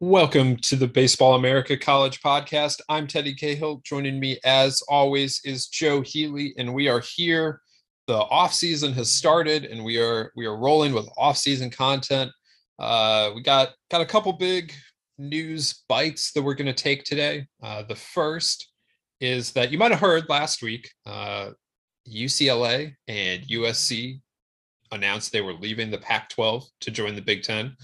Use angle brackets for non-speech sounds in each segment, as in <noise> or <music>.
Welcome to the Baseball America College Podcast. I'm Teddy Cahill. Joining me, as always, is Joe Healy, and we are here. The off season has started, and we are we are rolling with off season content. Uh, we got got a couple big news bites that we're going to take today. Uh, the first is that you might have heard last week, uh, UCLA and USC announced they were leaving the Pac-12 to join the Big Ten.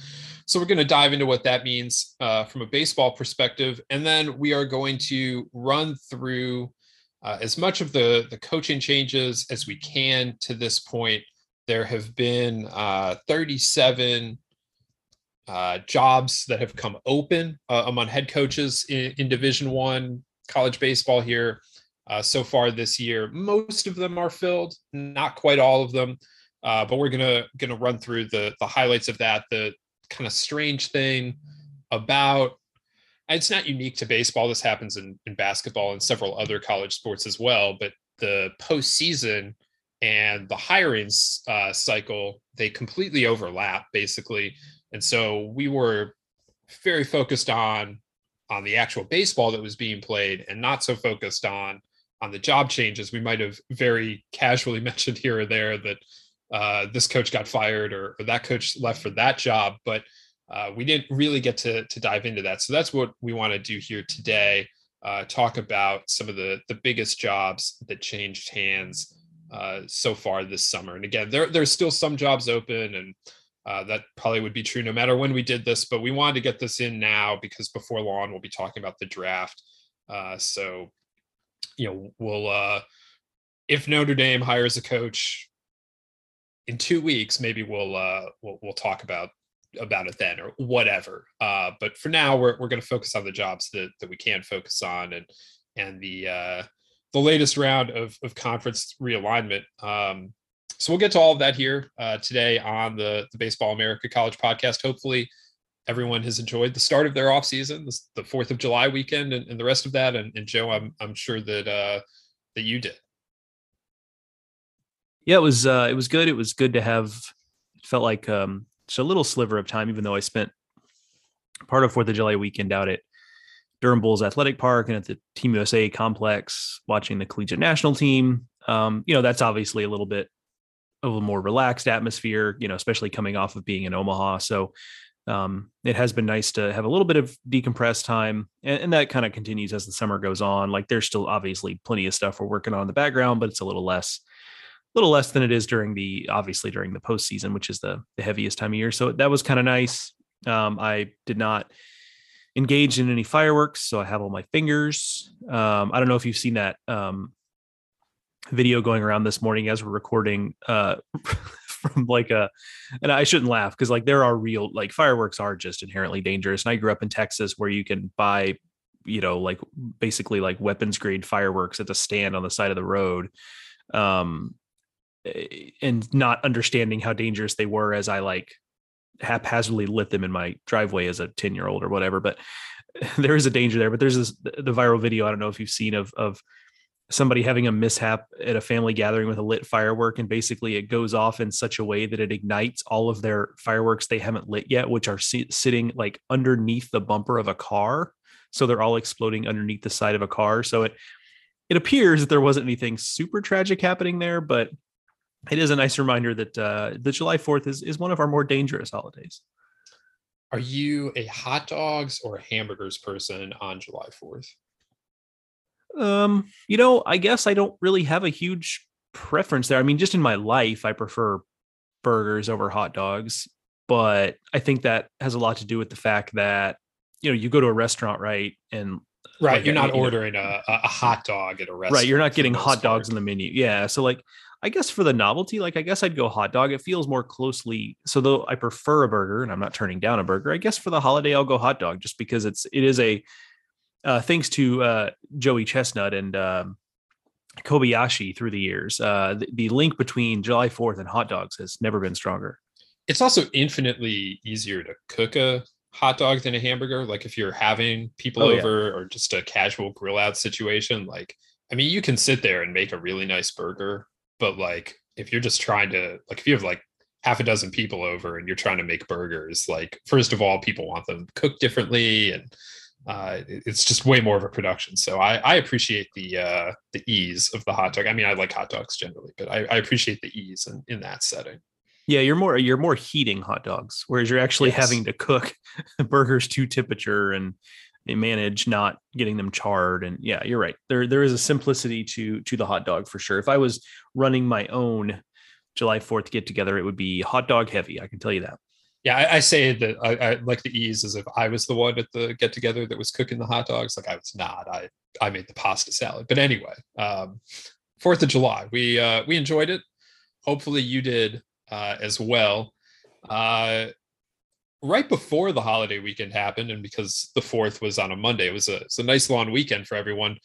So we're going to dive into what that means uh, from a baseball perspective, and then we are going to run through uh, as much of the the coaching changes as we can to this point. There have been uh, 37 uh, jobs that have come open uh, among head coaches in, in Division One college baseball here uh, so far this year. Most of them are filled, not quite all of them. Uh, but we're gonna gonna run through the the highlights of that. The kind of strange thing about it's not unique to baseball. This happens in, in basketball and several other college sports as well. But the postseason and the hiring uh, cycle they completely overlap basically, and so we were very focused on on the actual baseball that was being played and not so focused on on the job changes. We might have very casually <laughs> mentioned here or there that uh, this coach got fired or, or, that coach left for that job, but uh, we didn't really get to, to dive into that. So that's what we want to do here today. Uh, talk about some of the the biggest jobs that changed hands uh, so far this summer. And again, there there's still some jobs open, and uh, that probably would be true no matter when we did this. But we wanted to get this in now because before long we'll be talking about the draft. Uh, so you know we'll if Notre Dame hires a coach in two weeks, maybe we'll uh, we'll, we'll talk about about it then or whatever. Uh, but for now, we're we're going to focus on the jobs that that we can focus on and and the uh, the latest round of of conference realignment. Um, so we'll get to all of that here uh, today on the the Baseball America College Podcast. Hopefully, everyone has enjoyed the start of their off season, the Fourth of July weekend, and, and, the rest of that. And, and Joe, I'm I'm sure that uh, that you did yeah, it was uh, it was good. It was good to have. Felt like um, just a little sliver of time, even though I spent part of Fourth of July weekend out at Durham Bulls Athletic Park and at the Team USA complex watching the collegiate national team. Um, you know, that's obviously a little bit of a more relaxed atmosphere, you know, especially coming off of being in Omaha. So um, it has been nice to have a little bit of decompressed time. And, and that kind of continues as the summer goes on. Like there's still obviously plenty of stuff we're working on in the background, but it's a little less little less than it is during the obviously during the postseason, which is the the heaviest time of year. So that was kind of nice. Um, I did not engage in any fireworks, so I have all my fingers. Um, I don't know if you've seen that um, video going around this morning as we're recording uh, <laughs> from like a, and I shouldn't laugh because like there are real like fireworks are just inherently dangerous. And I grew up in Texas where you can buy, you know, like basically like weapons grade fireworks at the stand on the side of the road. Um, and not understanding how dangerous they were as I like haphazardly lit them in my driveway as a 10 year old or whatever. But <laughs> there is a danger there. But there's this the viral video, I don't know if you've seen of of somebody having a mishap at a family gathering with a lit firework and basically it goes off in such a way that it ignites all of their fireworks they haven't lit yet which are si- sitting like underneath the bumper of a car so they're all exploding underneath the side of a car so it it appears that there wasn't anything super tragic happening there but it is a nice reminder that uh, the July 4th is, is one of our more dangerous holidays. Are you a hot dogs or hamburgers person on July 4th? Um, you know, I guess I don't really have a huge preference there. I mean, just in my life, I prefer burgers over hot dogs, but I think that has a lot to do with the fact that, you know, you go to a restaurant, right? And Right. Like, you're not you ordering a, a a hot dog at a restaurant. right you're not getting hot dogs part. on the menu yeah so like i guess for the novelty like i guess i'd go hot dog it feels more closely so though i prefer a burger and i'm not turning down a burger i guess for the holiday i'll go hot dog just because it's it is a uh, thanks to uh, joey chestnut and um, kobayashi through the years uh, the, the link between july 4th and hot dogs has never been stronger It's also infinitely easier to cook a hot dog than a hamburger. Like if you're having people Oh, yeah. over or just a casual grill out situation, like I mean, you can sit there and make a really nice burger, but like if you're just trying to like if you have like half a dozen people over and you're trying to make burgers, like first of all, people want them cooked differently and uh, it's just way more of a production. So I, I appreciate the uh, the ease of the hot dog. I mean, I like hot dogs generally, but I, I appreciate the ease in, in that setting. Yeah, you're more you're more heating hot dogs, whereas you're actually Yes. having to cook <laughs> burgers to temperature and, and manage not getting them charred. And yeah, you're right. There there is a simplicity to to the hot dog for sure. If I was running my own July 4th get together, it would be hot dog heavy. I can tell you that. Yeah, I, I say that I, I like the ease as if I was the one at the get together that was cooking the hot dogs. Like I was not. I I made the pasta salad. But anyway, um, Fourth of July, we uh, we enjoyed it. Hopefully, you did uh, as well. Uh, right before the holiday weekend happened, and because the fourth was on a Monday, it was a a nice long weekend for everyone.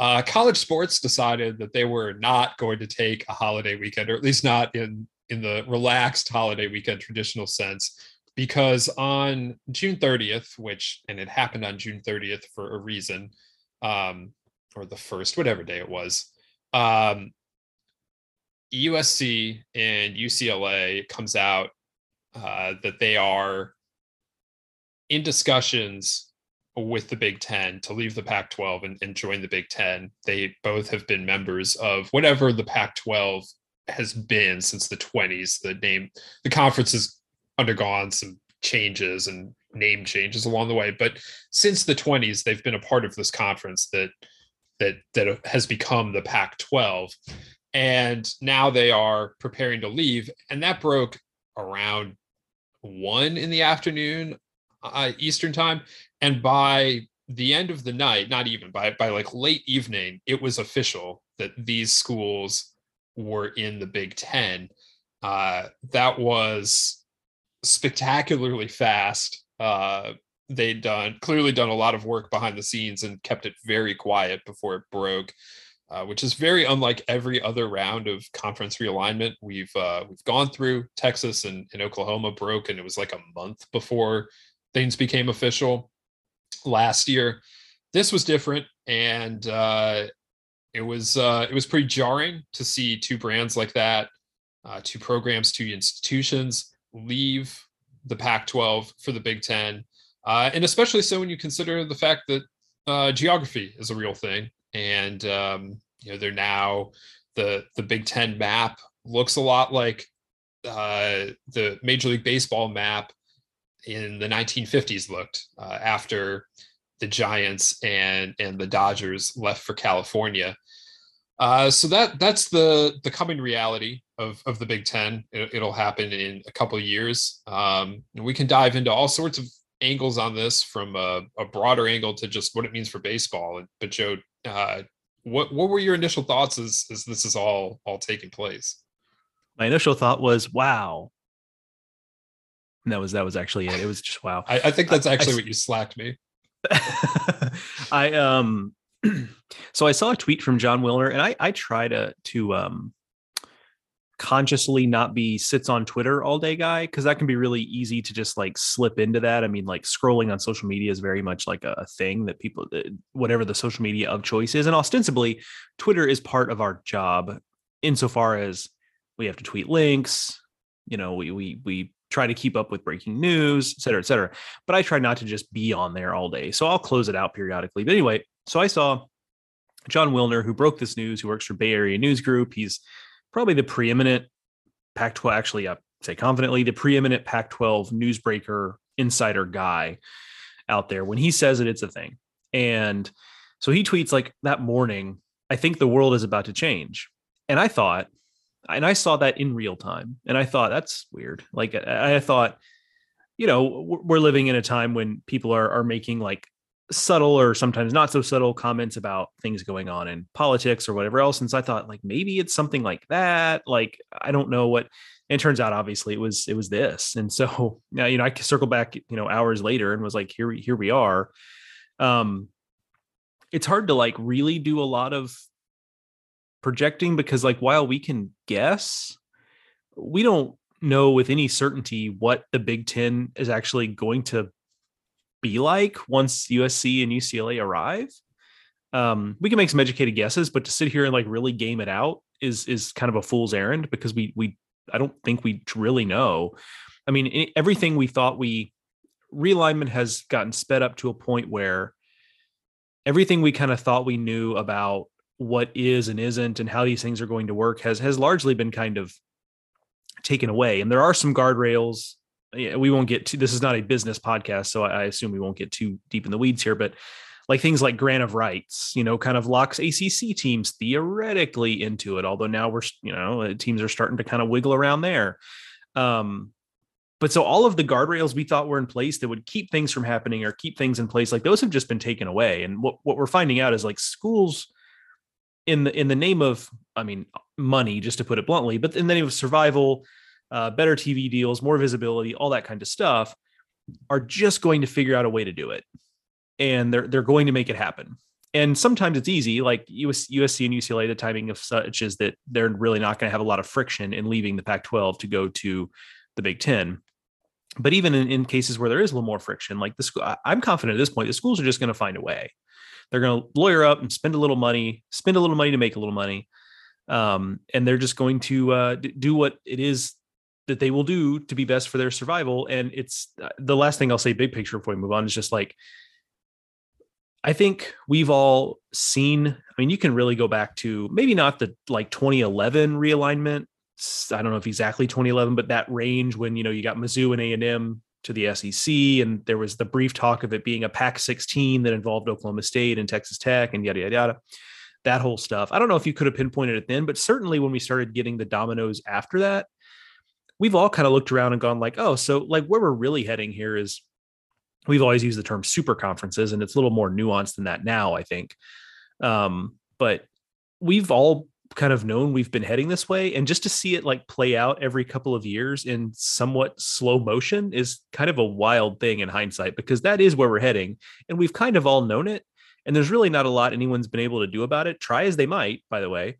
Uh, college sports decided that they were not going to take a holiday weekend, or at least not in in the relaxed holiday weekend traditional sense, because on June 30th, which and it happened on June 30th for a reason, um, or the first, whatever day it was, um, USC and UCLA comes out uh, that they are in discussions with the Big Ten to leave the Pac 12 and, and join the Big Ten. They both have been members of whatever the Pac 12 has been since the 20s. The name, the conference has undergone some changes and name changes along the way, but since the 20s, they've been a part of this conference that that that has become the Pac 12 and now they are preparing to leave and that broke around one in the afternoon uh, eastern time and by the end of the night not even by by like late evening it was official that these schools were in the big 10 uh that was spectacularly fast uh they'd done clearly done a lot of work behind the scenes and kept it very quiet before it broke uh, which is very unlike every other round of conference realignment we've uh, we've gone through. Texas and, and Oklahoma broke, and it was like a month before things became official last year. This was different, and uh, it was uh, it was pretty jarring to see two brands like that, uh, two programs, two institutions leave the Pac-12 for the Big Ten, uh, and especially so when you consider the fact that uh, geography is a real thing and um, you know they're now the the Big Ten map looks a lot like uh, the Major League Baseball map in the 1950s looked uh, after the Giants and and the Dodgers left for California. Uh, so that that's the the coming reality of of the Big Ten. It, will happen in a couple years. Um, and we can dive into all sorts of angles on this from a, a broader angle to just what it means for baseball. But Joe, uh, what what were your initial thoughts as as this is all all taking place? My initial thought was, wow. And that was that was actually it. It was just wow. I, I think that's I- I actually what you slacked me. <laughs> I um <clears throat> so I saw a tweet from Jon Wilner and I I try to to um consciously not be sits on Twitter all day guy because that can be really easy to just like slip into that. I mean, like scrolling on social media is very much like a, a thing that people whatever the social media of choice is. And ostensibly, Twitter is part of our job insofar as we have to tweet links, you know, we we we try to keep up with breaking news, et cetera, et cetera. But I try not to just be on there all day. So I'll close it out periodically. But anyway, so I saw Jon Wilner, who broke this news, who works for Bay Area News Group. He's probably the preeminent Pac 12, actually, I say confidently, the preeminent Pac 12 newsbreaker insider guy out there. When he says it, it's a thing. And so he tweets like that morning, I think the world is about to change. And I thought, and I saw that in real time. And I thought, that's weird. Like, I, I thought, you know, we're living in a time when people are, are making like subtle or sometimes not so subtle comments about things going on in politics or whatever else. And so I thought like maybe it's something like that. Like I don't know what. And it turns out obviously it was it was this. And so <laughs> now you know I circle back you know hours later and was like here here we are. Um, it's hard to like really do a lot of projecting because like while we can guess, we don't know with any certainty what the Big Ten is actually going to be like once USC and UCLA arrive. Um, we can make some educated guesses, but to sit here and like really game it out is is kind of a fool's errand because we we I don't think we really know. I mean, everything we thought we realignment has gotten sped up to a point where everything we kind of thought we knew about what is and isn't and how these things are going to work has has largely been kind of taken away. And there are some guardrails. We won't get to this is not a business podcast so I, assume we won't get too deep in the weeds here but like things like grant of rights you know kind of locks acc teams theoretically into it although now we're you know uh, teams are starting to kind of wiggle around there. Um but so all of the guardrails we thought were in place that would keep things from happening or keep things in place like those have just been taken away. And what, what we're finding out is like schools in the in the name of i mean money just to put it bluntly but in the name of survival uh, better tv deals more visibility all that kind of stuff are just going to figure out a way to do it. And they're they're going to make it happen. And sometimes it's easy like US, usc and ucla the timing of such is that they're really not going to have a lot of friction in leaving the pac 12 to go to the big 10 but even in, in cases where there is a little more friction like the school i'm confident at this point the schools are just going to find a way they're going to lawyer up and spend a little money, spend a little money to make a little money. Um, and they're just going to uh, do what it is that they will do to be best for their survival. And it's uh, the last thing I'll say, big picture before we move on, is just like, I think we've all seen, I mean, you can really go back to maybe not the like 2011 realignment. I don't know if exactly 2011, but that range when, you know, you got Mizzou and A&M to the SEC, and there was the brief talk of it being a Pac 16 that involved Oklahoma State and Texas Tech and yada yada yada. That whole stuff. I don't know if you could have pinpointed it then, but certainly when we started getting the dominoes after that, we've all kind of looked around and gone like, oh, so like where we're really heading here is we've always used the term super conferences, and it's a little more nuanced than that now, I think. Um, but we've all kind of known we've been heading this way and just to see it like play out every couple of years in somewhat slow motion is kind of a wild thing in hindsight because that is where we're heading and we've kind of all known it and there's really not a lot anyone's been able to do about it try as they might by the way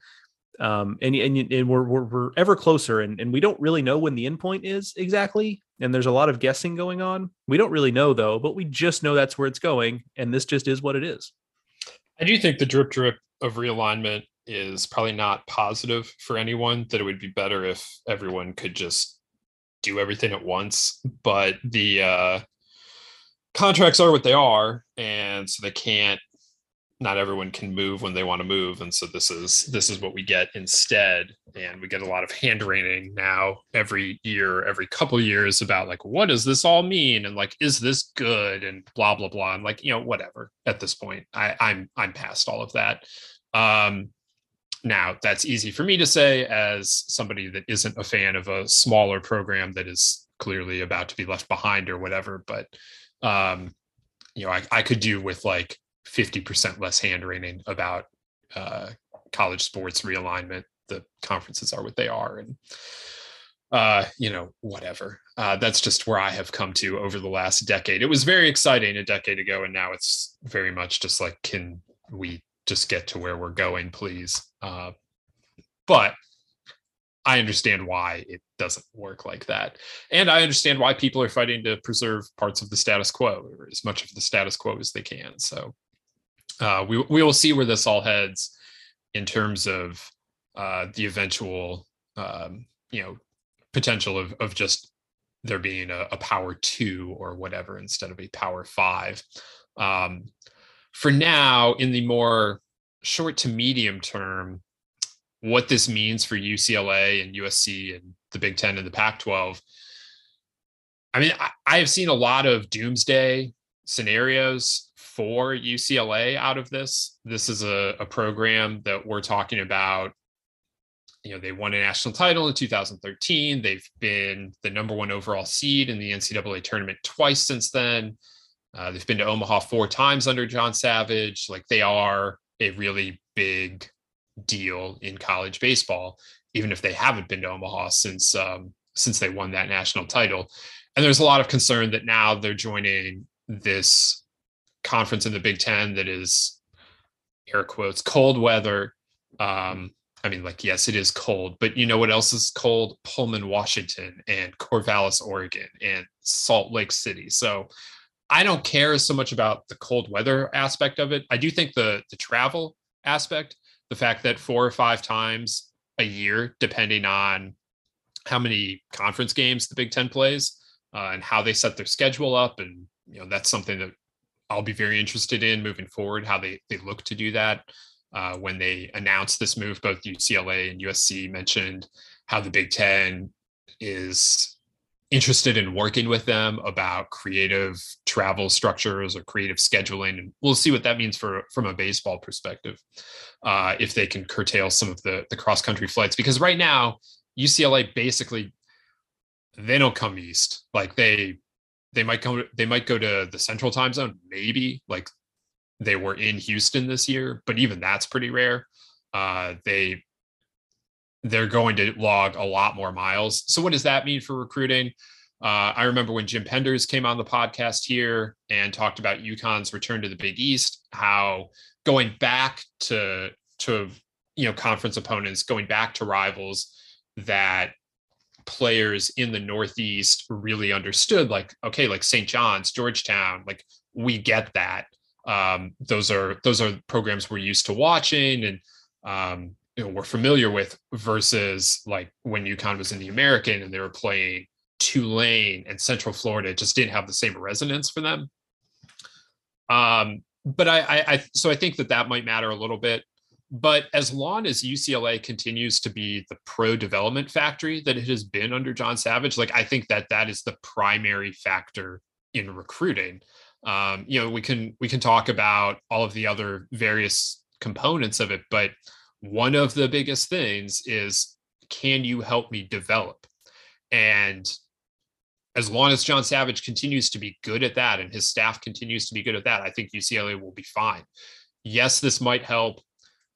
um, and and, and we're, we're, we're ever closer and, and we don't really know when the endpoint is exactly and there's a lot of guessing going on. We don't really know though but we just know that's where it's going and this just is what it is. I do think the drip drip of realignment is probably not positive for anyone that it would be better if everyone could just do everything at once but the uh, contracts are what they are and so they can't not everyone can move when they want to move and so this is this is what we get instead and we get a lot of hand wringing now every year every couple years about like what does this all mean? and like is this good? and blah blah blah and like you know whatever at this point. I i'm i'm past all of that. Um now, that's easy for me to say as somebody that isn't a fan of a smaller program that is clearly about to be left behind or whatever. But, um, you know, I, I could do with like 50% less hand wringing about uh, college sports realignment. The conferences are what they are. And, uh, you know, whatever. Uh, that's just where I have come to over the last decade. It was very exciting a decade ago, and now it's very much just like, can we just get to where we're going, please? Uh, but I understand why it doesn't work like that. And I understand why people are fighting to preserve parts of the status quo or as much of the status quo as they can. So uh, we, we will see where this all heads in terms of uh, the eventual, um, you know, potential of, of just there being a, a, power two or whatever instead of a power five. Um, for now, in the more short to medium term what this means for UCLA and USC and the Big Ten and the Pac 12. I mean, I, have seen a lot of doomsday scenarios for UCLA out of this. This is a, a program that we're talking about. You know, they won a national title in 2013. They've been the number one overall seed in the NCAA tournament twice since then. Uh, they've been to Omaha four times under John Savage. Like they are a really big deal in college baseball, even if they haven't been to Omaha since um, since they won that national title. And there's a lot of concern that now they're joining this conference in the Big Ten that is air quotes cold weather. Um, I mean, like, yes, it is cold, but you know what else is cold? Pullman, Washington, and Corvallis, Oregon, and Salt Lake City. So I don't care so much about the cold weather aspect of it. I do think the the travel aspect, the fact that four or five times a year, depending on how many conference games the Big Ten plays uh, and how they set their schedule up, and you know that's something that I'll be very interested in moving forward. How they they look to do that uh, when they announced this move. Both UCLA and USC mentioned how the Big Ten is interested in working with them about creative travel structures or creative scheduling and we'll see what that means for from a baseball perspective uh, if they can curtail some of the the cross country flights. Because right now ucla basically they don't come east. Like they they might come they might go to the central time zone maybe. Like they were in houston this year but even that's pretty rare. Uh, they they're going to log a lot more miles. So what does that mean for recruiting? Uh, I remember when Jim Penders came on the podcast here and talked about UConn's return to the Big East, how going back to to you know conference opponents, going back to rivals that players in the Northeast really understood. Like, okay, like St. John's, Georgetown, like we get that. Um, those are those are programs we're used to watching, and um, you know we're familiar with versus like when UConn was in the American and they were playing Tulane and Central Florida, it just didn't have the same resonance for them. Um, but I, I, I so I think that that might matter a little bit. But as long as UCLA continues to be the pro development factory that it has been under John Savage, like I think that that is the primary factor in recruiting. Um, you know, we can we can talk about all of the other various components of it, but one of the biggest things is can you help me develop? And as long as John Savage continues to be good at that and his staff continues to be good at that, I think UCLA will be fine. Yes, this might help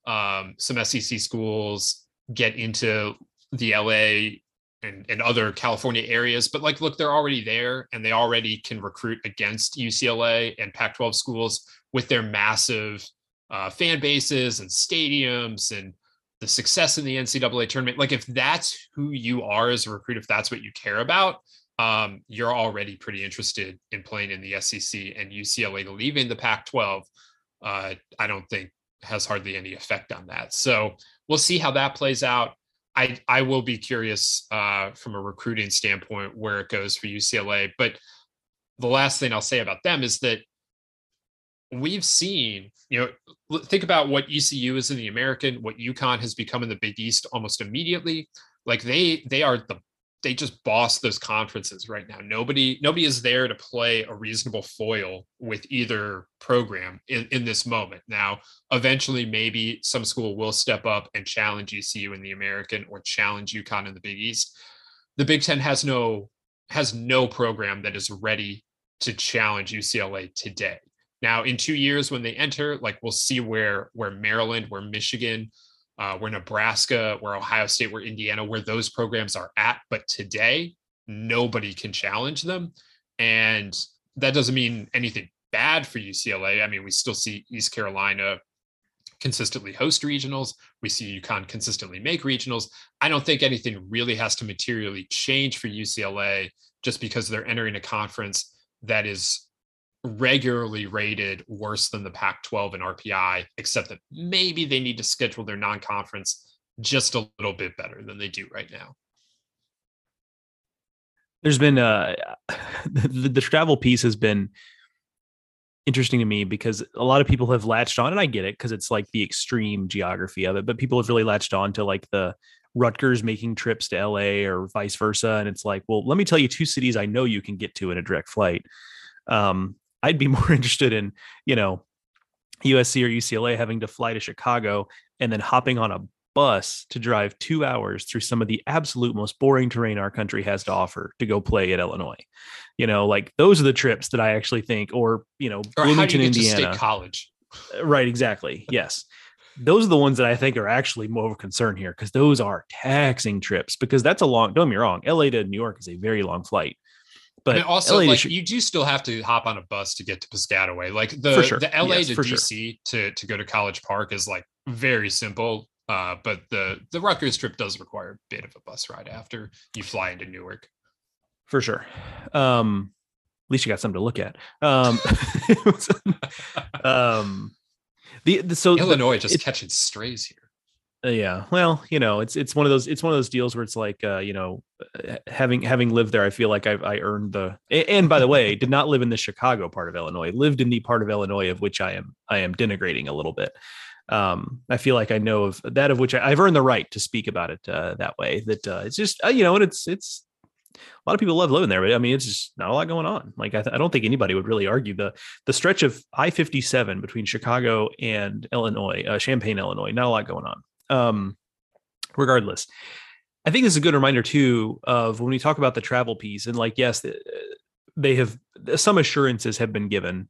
um, some SEC schools get into the LA and, and other California areas, but like, look, they're already there and they already can recruit against UCLA and Pac 12 schools with their massive uh, fan bases and stadiums and the success in the NCAA tournament. Like if that's who you are as a recruit, if that's what you care about, um, you're already pretty interested in playing in the SEC and UCLA leaving the Pac-12. Uh, I don't think has hardly any effect on that. So we'll see how that plays out. I I will be curious uh, from a recruiting standpoint where it goes for UCLA. But the last thing I'll say about them is that we've seen, you know, think about what ECU is in the American, what UConn has become in the Big East almost immediately. Like they they are the they just boss those conferences right now. Nobody nobody is there to play a reasonable foil with either program in, in this moment. Now, eventually maybe some school will step up and challenge ECU in the American or challenge UConn in the Big East. The Big Ten has no has no program that is ready to challenge UCLA today. Now, in two years when they enter, like we'll see where where Maryland, where Michigan, uh, where Nebraska, where Ohio State, where Indiana, where those programs are at. But today, nobody can challenge them, and that doesn't mean anything bad for UCLA. I mean, we still see East Carolina consistently host regionals. We see UConn consistently make regionals. I don't think anything really has to materially change for UCLA just because they're entering a conference that is regularly rated worse than the Pac 12 and RPI, except that maybe they need to schedule their non conference just a little bit better than they do right now. There's been uh, <laughs> the, the travel piece has been interesting to me because a lot of people have latched on, and I get it because it's like the extreme geography of it, but people have really latched on to like the Rutgers making trips to LA or vice versa. And it's like, well, let me tell you two cities I know you can get to in a direct flight. Um, I'd be <laughs> more interested in, you know, USC or UCLA having to fly to Chicago and then hopping on a bus to drive two hours through some of the absolute most boring terrain our country has to offer to go play at Illinois. You know, like those are the trips that I actually think, or you know, or Bloomington, Indiana, college. Uh, right, exactly. Yes, those are the ones that I think are actually more of a concern here because those are taxing trips. Because that's a long. Don't get me wrong, LA to New York is a very long flight. But and also, LA like you do still have to hop on a bus to get to Piscataway. Like the sure. the LA yes, to DC sure. to to go to College Park is like very simple. Uh, but the the Rutgers trip does require a bit of a bus ride after you fly into Newark. For sure. Um, at least you got something to look at. Um, <laughs> <laughs> um the, the so Illinois the, just it, catching strays here. Uh, yeah, well, you know, it's it's one of those it's one of those deals where it's like, uh, you know, uh, having having lived there, I feel like I've I earned the. And by the way, did not live in the Chicago part of Illinois. Lived in the part of Illinois of which I am I am denigrating a little bit um, I feel like I know of that of which I, have earned the right to speak about it uh, that way. That uh, it's just uh, you know, and it's it's a lot of people love living there, but I mean, it's just not a lot going on. Like I, th- I don't think anybody would really argue the the stretch of I fifty seven between Chicago and Illinois, uh, Champaign, Illinois, not a lot going on. Um, regardless, I think this is a good reminder too of when we talk about the travel piece and like yes, they have some assurances have been given.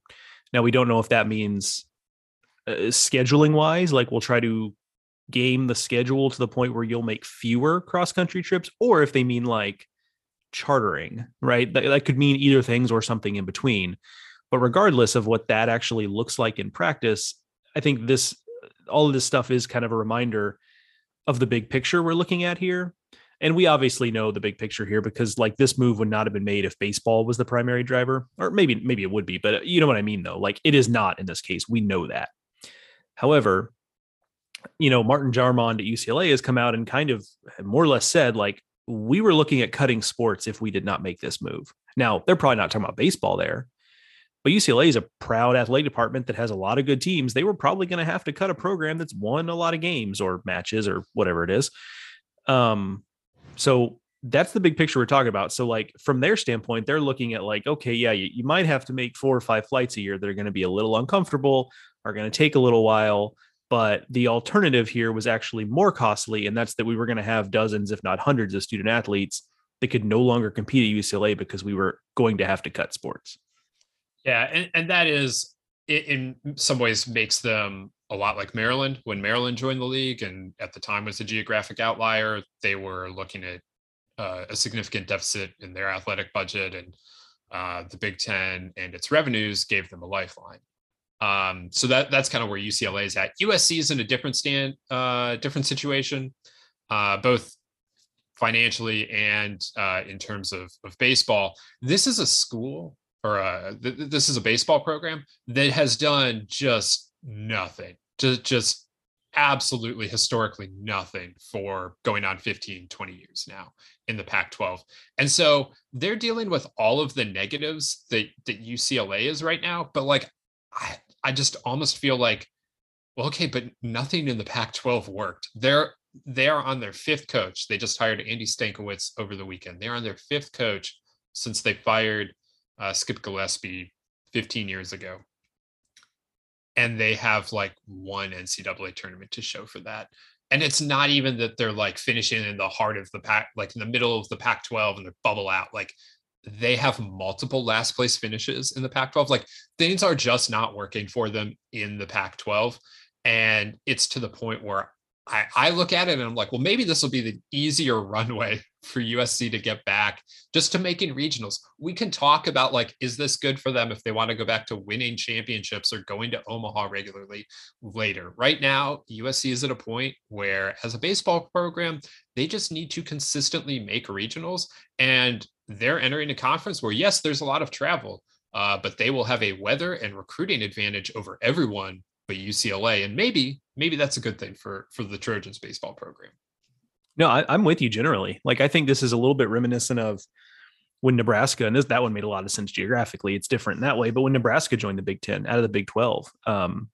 Now we don't know if that means uh, scheduling wise, like we'll try to game the schedule to the point where you'll make fewer cross country trips, or if they mean like chartering, right? That, that could mean either things or something in between. But regardless of what that actually looks like in practice, I think this all of this stuff is kind of a reminder of the big picture we're looking at here. And we obviously know the big picture here because like this move would not have been made if baseball was the primary driver, or maybe maybe it would be, but uh, you know what I mean though. Like it is not in this case. We know that. However, you know, Martin Jarmond at UCLA has come out and kind of more or less said, like, we were looking at cutting sports if we did not make this move. Now, they're probably not talking about baseball there, but UCLA is a proud athletic department that has a lot of good teams. They were probably going to have to cut a program that's won a lot of games or matches or whatever it is. Um, so that's the big picture we're talking about. So, like from their standpoint, they're looking at like, okay, yeah, you, you might have to make four or five flights a year that are going to be a little uncomfortable, are going to take a little while. But the alternative here was actually more costly, and that's that we were going to have dozens, if not hundreds, of student athletes that could no longer compete at UCLA because we were going to have to cut sports. Yeah, and, and that is in some ways makes them a lot like Maryland when Maryland joined the league, and at the time was a geographic outlier. They were looking at uh, a significant deficit in their athletic budget, and uh, the Big Ten and its revenues gave them a lifeline. Um, so that that's kind of where UCLA is at. USC is in a different stand, uh, different situation, uh, both financially and uh, in terms of of baseball. This is a school or uh, th- this is a baseball program that has done just nothing, just just absolutely historically nothing for going on 15 20 years now in the pac 12 and so they're dealing with all of the negatives that that ucla is right now but like I, I just almost feel like, well, okay, but nothing in the Pac-12 worked. They're they are on their fifth coach. They just hired Andy Stankiewicz over the weekend. They're on their fifth coach since they fired uh, Skip Gillespie 15 years ago, and they have like one NCAA tournament to show for that. And it's not even that they're like finishing in the heart of the pack, like in the middle of the Pac 12 and they're bubble out. Like they have multiple last place finishes in the Pac 12. Like things are just not working for them in the Pac 12. And it's to the point where I, I look at it and I'm like, well, maybe this will be the easier <laughs> runway for USC to get back just to making regionals. We can talk about like, is this good for them if they want to go back to winning championships or going to Omaha regularly later? Right now, USC is at a point where, as a baseball program, they just need to consistently make regionals. And they're entering a conference where, yes, there's a lot of travel, uh, but they will have a weather and recruiting advantage over everyone but UCLA. And maybe, maybe that's a good thing for for the Trojans baseball program. No, I, am with you generally. Like I think this is a little bit reminiscent of when Nebraska, and this that one made a lot of sense geographically. It's different in that way. But when Nebraska joined the Big Ten out of the Big Twelve, um,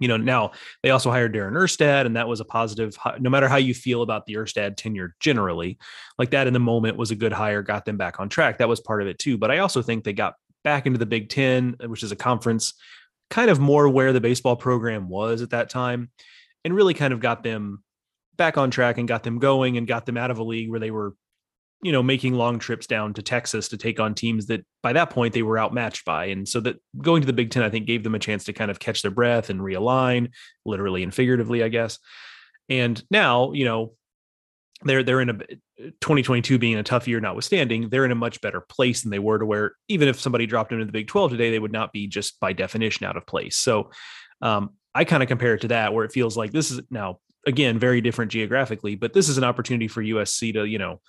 you know, now they also hired Darren Erstad, and that was a positive. No matter how you feel about the Erstad tenure generally, like that in the moment was a good hire, got them back on track. That was part of it too. But I also think they got back into the Big Ten, which is a conference kind of more where the baseball program was at that time, and really kind of got them back on track and got them going and got them out of a league where they were, you know, making long trips down to Texas to take on teams that by that point they were outmatched by. And so that going to the Big Ten, I think, gave them a chance to kind of catch their breath and realign, literally and figuratively, I guess. And now, you know, they're they're in a 2022 being a tough year notwithstanding, they're in a much better place than they were to where even if somebody dropped into the Big 12 today, they would not be just by definition out of place. So um, I kind of compare it to that where it feels like this is now again very different geographically, but this is an opportunity for USC to, you know,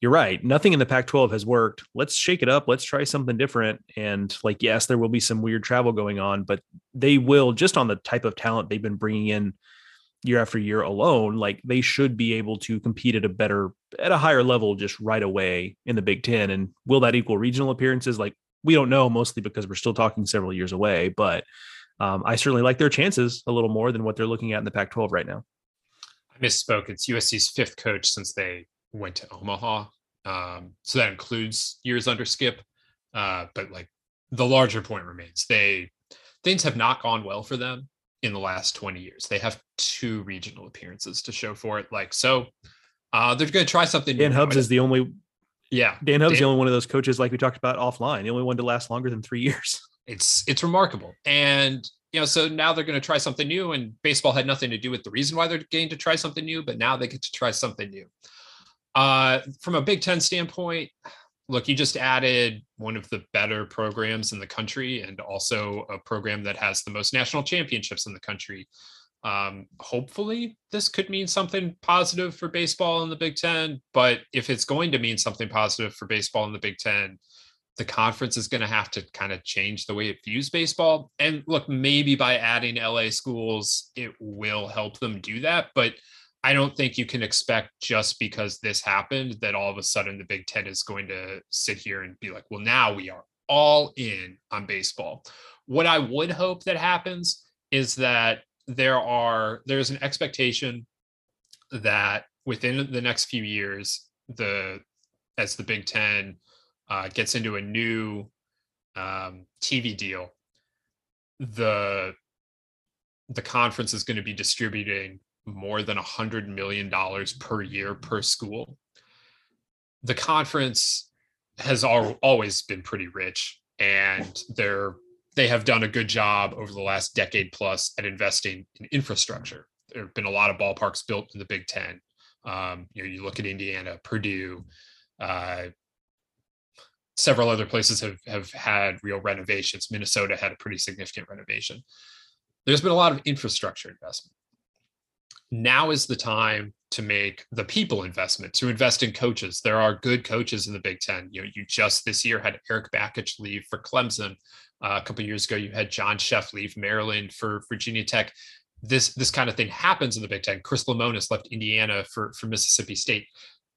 you're right. Nothing in the Pac 12 has worked. Let's shake it up. Let's try something different. And like, yes, there will be some weird travel going on, but they will just on the type of talent they've been bringing in year after year alone, like they should be able to compete at a better, at a higher level just right away in the Big Ten. And will that equal regional appearances? Like we don't know, mostly because we're still talking several years away. But um, I certainly like their chances a little more than what they're looking at in the Pac 12 right now. I misspoke. It's USC's fifth coach since they went to Omaha. Um, so that includes years under Skip. Uh, but like the larger point remains, they things have not gone well for them in the last 20 years. They have two regional appearances to show for it. Like, so uh, they're going to try something. Dan Hubbs is the only. Yeah. Dan Hubbs Dan, the only one of those coaches, like we talked about offline, the only one to last longer than three <laughs> years. It's, it's remarkable. And, you know, so now they're going to try something new and baseball had nothing to do with the reason why they're getting to try something new, but now they get to try something new. Uh, from a Big Ten standpoint, look, you just added one of the better programs in the country and also a program that has the most national championships in the country. Um, hopefully, this could mean something positive for baseball in the Big Ten. But if it's going to mean something positive for baseball in the Big Ten, the conference is going to have to kind of change the way it views baseball. And look, maybe by adding LA schools, it will help them do that. But I don't think you can expect just because this happened that all of a sudden the Big Ten is going to sit here and be like, well, now we are all in on baseball. What I would hope that happens is that there are there's an expectation that within the next few years, the as the Big Ten uh, gets into a new um, TV deal, the the conference is going to be distributing more than a hundred million dollars per year per school. The conference has al- always been pretty rich, and they're they have done a good job over the last decade plus at investing in infrastructure. There have been a lot of ballparks built in the Big Ten. Um, you know, you look at Indiana, Purdue, uh, several other places have have had real renovations. Minnesota had a pretty significant renovation. There's been a lot of infrastructure investment now is the time to make the people investment to invest in coaches. There are good coaches in the Big Ten. You know, you just this year had Erik Bakich leave for Clemson. Uh, a couple years ago, you had John Szefc leave Maryland for Virginia Tech. This this kind of thing happens in the Big Ten. Chris Lemonis left Indiana for for Mississippi State.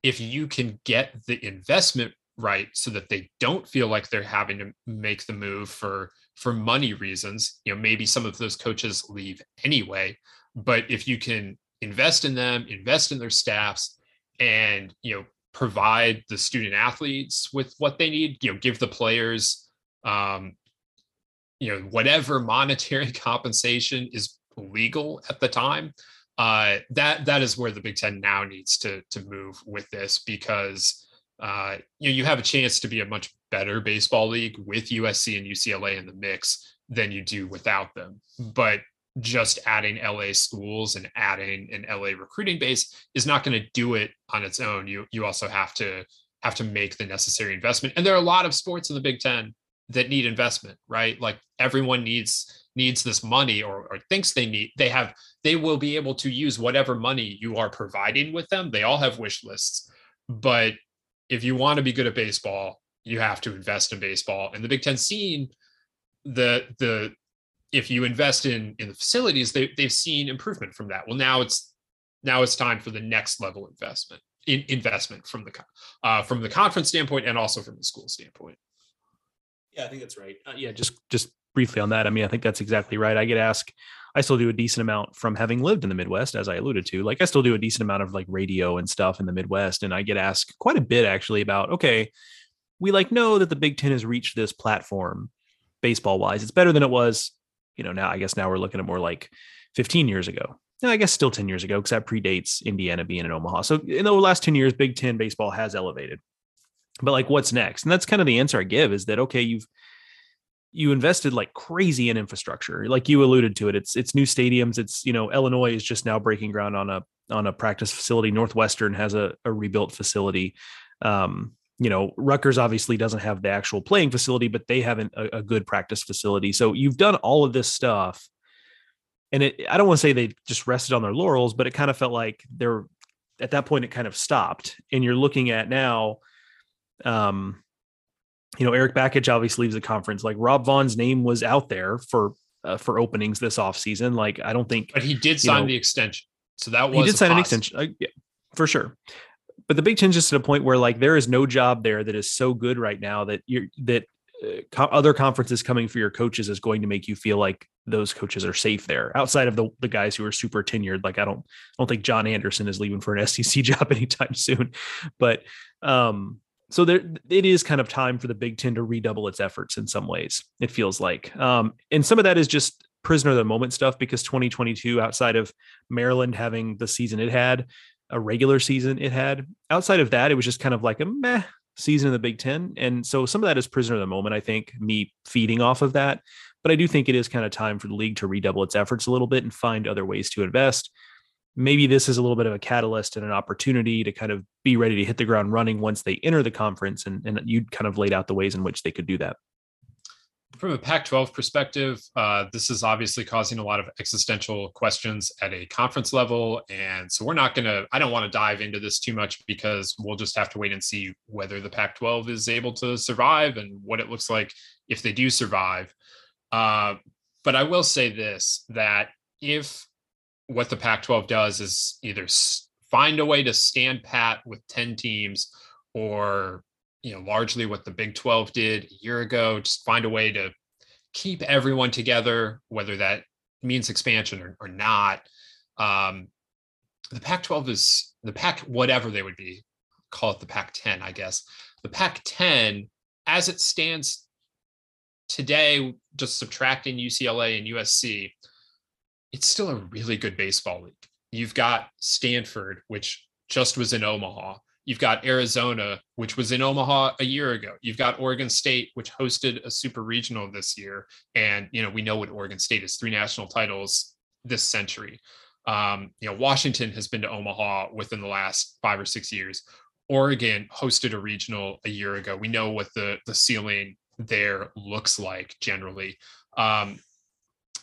If you can get the investment right, so that they don't feel like they're having to make the move for for money reasons, you know, maybe some of those coaches leave anyway but if you can invest in them invest in their staffs and you know provide the student athletes with what they need you know give the players um you know whatever monetary <laughs> compensation is legal at the time uh that that is where the big 10 now needs to to move with this because uh you know you have a chance to be a much better baseball league with usc and ucla in the mix than you do without them but just adding LA schools and adding an LA recruiting base is not going to do it on its own. You you also have to have to make the necessary investment. And there are a lot of sports in the Big 10 that need investment, right? Like everyone needs needs this money or, or thinks they need they have they will be able to use whatever money you are providing with them. They all have wish lists. But if you want to be good at baseball, you have to invest in baseball. And the Big 10 scene the the if you invest in in the facilities, they they've seen improvement from that. Well, now it's now it's time for the next level investment in investment from the uh, from the conference standpoint and also from the school standpoint. Yeah, I think that's right. Uh, yeah, just just briefly on that. I mean, I think that's exactly right. I get asked. I still do a decent amount from having lived in the Midwest, as I alluded to. Like I still do a decent amount of like radio and stuff in the Midwest, and I get asked quite a bit actually about okay, we like know that the Big Ten has reached this platform baseball wise. It's better than it was you know, now I guess now we're looking at more like 15 years ago. I guess still 10 years ago because that predates Indiana being in Omaha. So in the last 10 years, Big Ten baseball has elevated. But like, what's next? And that's kind of the answer I give is that okay, you've you invested like crazy in infrastructure, like you alluded to it. It's it's new stadiums. It's you know Illinois is just now breaking ground on a on a practice facility. Northwestern has a, a rebuilt facility. Um, you know, Rutgers obviously doesn't have the actual playing facility, but they have an, a, a good practice facility. So you've done all of this stuff and it i don't want to say they just rested on their laurels but it kind of felt like they're at that point it kind of stopped and you're looking at now um you know erik bakich obviously leaves the conference. Like rob vaughn's name was out there for uh, for openings this offseason. Like i don't think but he did sign know, the extension. So that was he did sign an extension. Uh, yeah, for sure. But the big change is to the point where like there is no job there that is so good right now that you're that uh, other conferences coming for your coaches is going to make you feel like those coaches are safe there. Outside of the, the guys who are super tenured like i don't I don't think john anderson is leaving for an <laughs> sec job anytime soon. But um so there it is kind of time for the big ten to redouble its efforts in some ways it feels like um and some of that is just prisoner of the moment stuff because 2022 outside of maryland having the season it had a regular season it had outside of that it was just kind of like a meh season in the Big Ten. And so some of that is prisoner of the moment, I think, me feeding off of that. But I do think it is kind of time for the league to redouble its efforts a little bit and find other ways to invest. Maybe this is a little bit of a catalyst and an opportunity to kind of be ready to hit the ground running once they enter the conference. And, and you kind of laid out the ways in which they could do that from a Pac 12 perspective, uh, this is obviously causing a lot of existential questions at a conference level. And so we're not going to, I don't want to dive into this too much because we'll just have to wait and see whether the Pac 12 is able to survive and what it looks like if they do survive. Uh, but I will say this that if what the Pac 12 does is either find a way to stand pat with 10 teams or you know largely what the Big 12 did a year ago. Just find a way to keep everyone together, whether that means expansion or, or not. Um, the Pac-12 is the Pac whatever they would be, call it the Pac-10, I guess. The Pac-10, as it stands today, just subtracting UCLA and USC, it's still a really good baseball league. You've got Stanford, which just was in Omaha. You've got Arizona, which was in Omaha a year ago. You've got Oregon State, which hosted a super regional this year. And, you know, we know what Oregon State is three national titles this century. Um, you know, Washington has been to Omaha within the last five or six years. Oregon hosted a regional a year ago. We know what the, the ceiling there looks like generally. Um,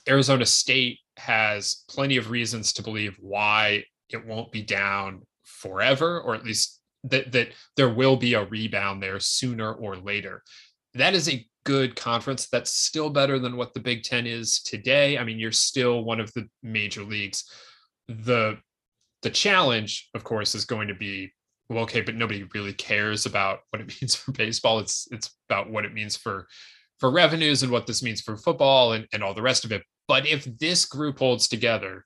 Arizona State has plenty of reasons to believe why it won't be down forever, or at least that that there will be a rebound there sooner or later. That is a good conference. That's still better than what the Big Ten is today. I mean, you're still one of the major leagues. The the challenge, of course, is going to be well, okay, but nobody really cares about what it <laughs> means for baseball. It's it's about what it means for for revenues and what this means for football and, and all the rest of it. But if this group holds together,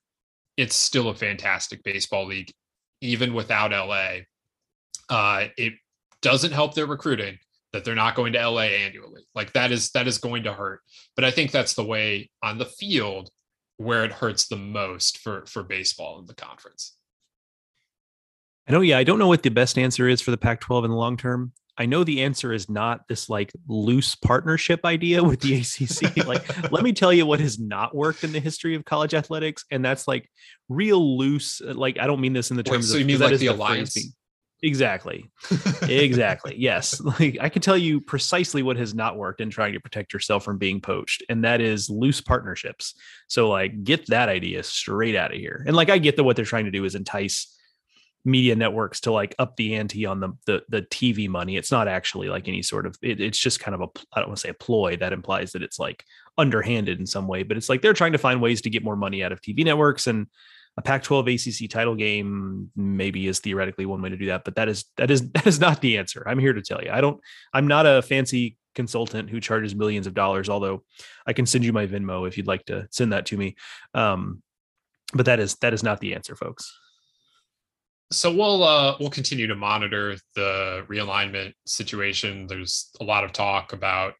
it's still a fantastic baseball league, even without LA. Uh, it doesn't help their recruiting that they're not going to LA annually. Like that is that is going to hurt. But I think that's the way on the field where it hurts the most for for baseball in the conference. I know, yeah, I don't know what the best answer is for the Pac-12 in the long term. I know the answer is not this like loose partnership idea with the ACC. <laughs> like, let me tell you what has not worked in the history of college athletics, and that's like real loose. Uh, like, I don't mean this in the terms Wait, so of you mean like the, alliance. Exactly. exactly. Yes. <laughs> Like I can tell you precisely what has not worked in trying to protect yourself from being poached, and that is loose partnerships. So like get that idea straight out of here. And like I get that what they're trying to do is entice media networks to like up the ante on the the, the TV money. It's not actually like any sort of it, it's just kind of a I don't want to say a ploy that implies that it's like underhanded in some way, but it's like they're trying to find ways to get more money out of TV networks and a Pac-12 ACC title game maybe is theoretically one way to do that, but that is that is <laughs> that is not the answer. I'm here to tell you. I don't. I'm not a fancy consultant who charges millions of dollars. Although I can send you my Venmo if you'd like to send that to me. Um, but that is that is not the answer, folks. So we'll uh, we'll continue to monitor the realignment situation. There's a lot of talk about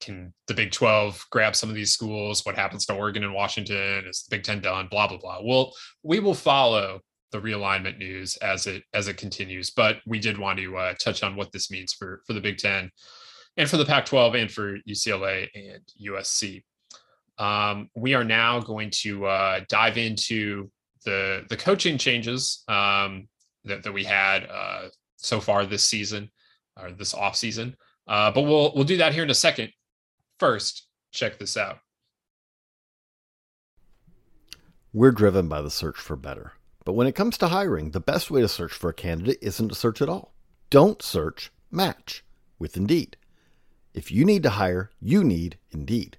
can the Big 12 grab some of these schools? What happens to Oregon and Washington? Is the Big 10 done? Blah blah blah. Well, we will follow the realignment news as it as it continues, but we did want to uh, touch on what this means for for the Big 10 and for the Pac-12 and for UCLA and USC. Um, we are now going to uh, dive into the the coaching changes um, that, that we had uh, so far this season or this off season. Uh, but we'll we'll do that here in a second. First, check this out. We're driven by the search for better. But when it comes to hiring, the best way to search for a candidate isn't to search at all. Don't search, match with Indeed. If you need to hire, you need Indeed.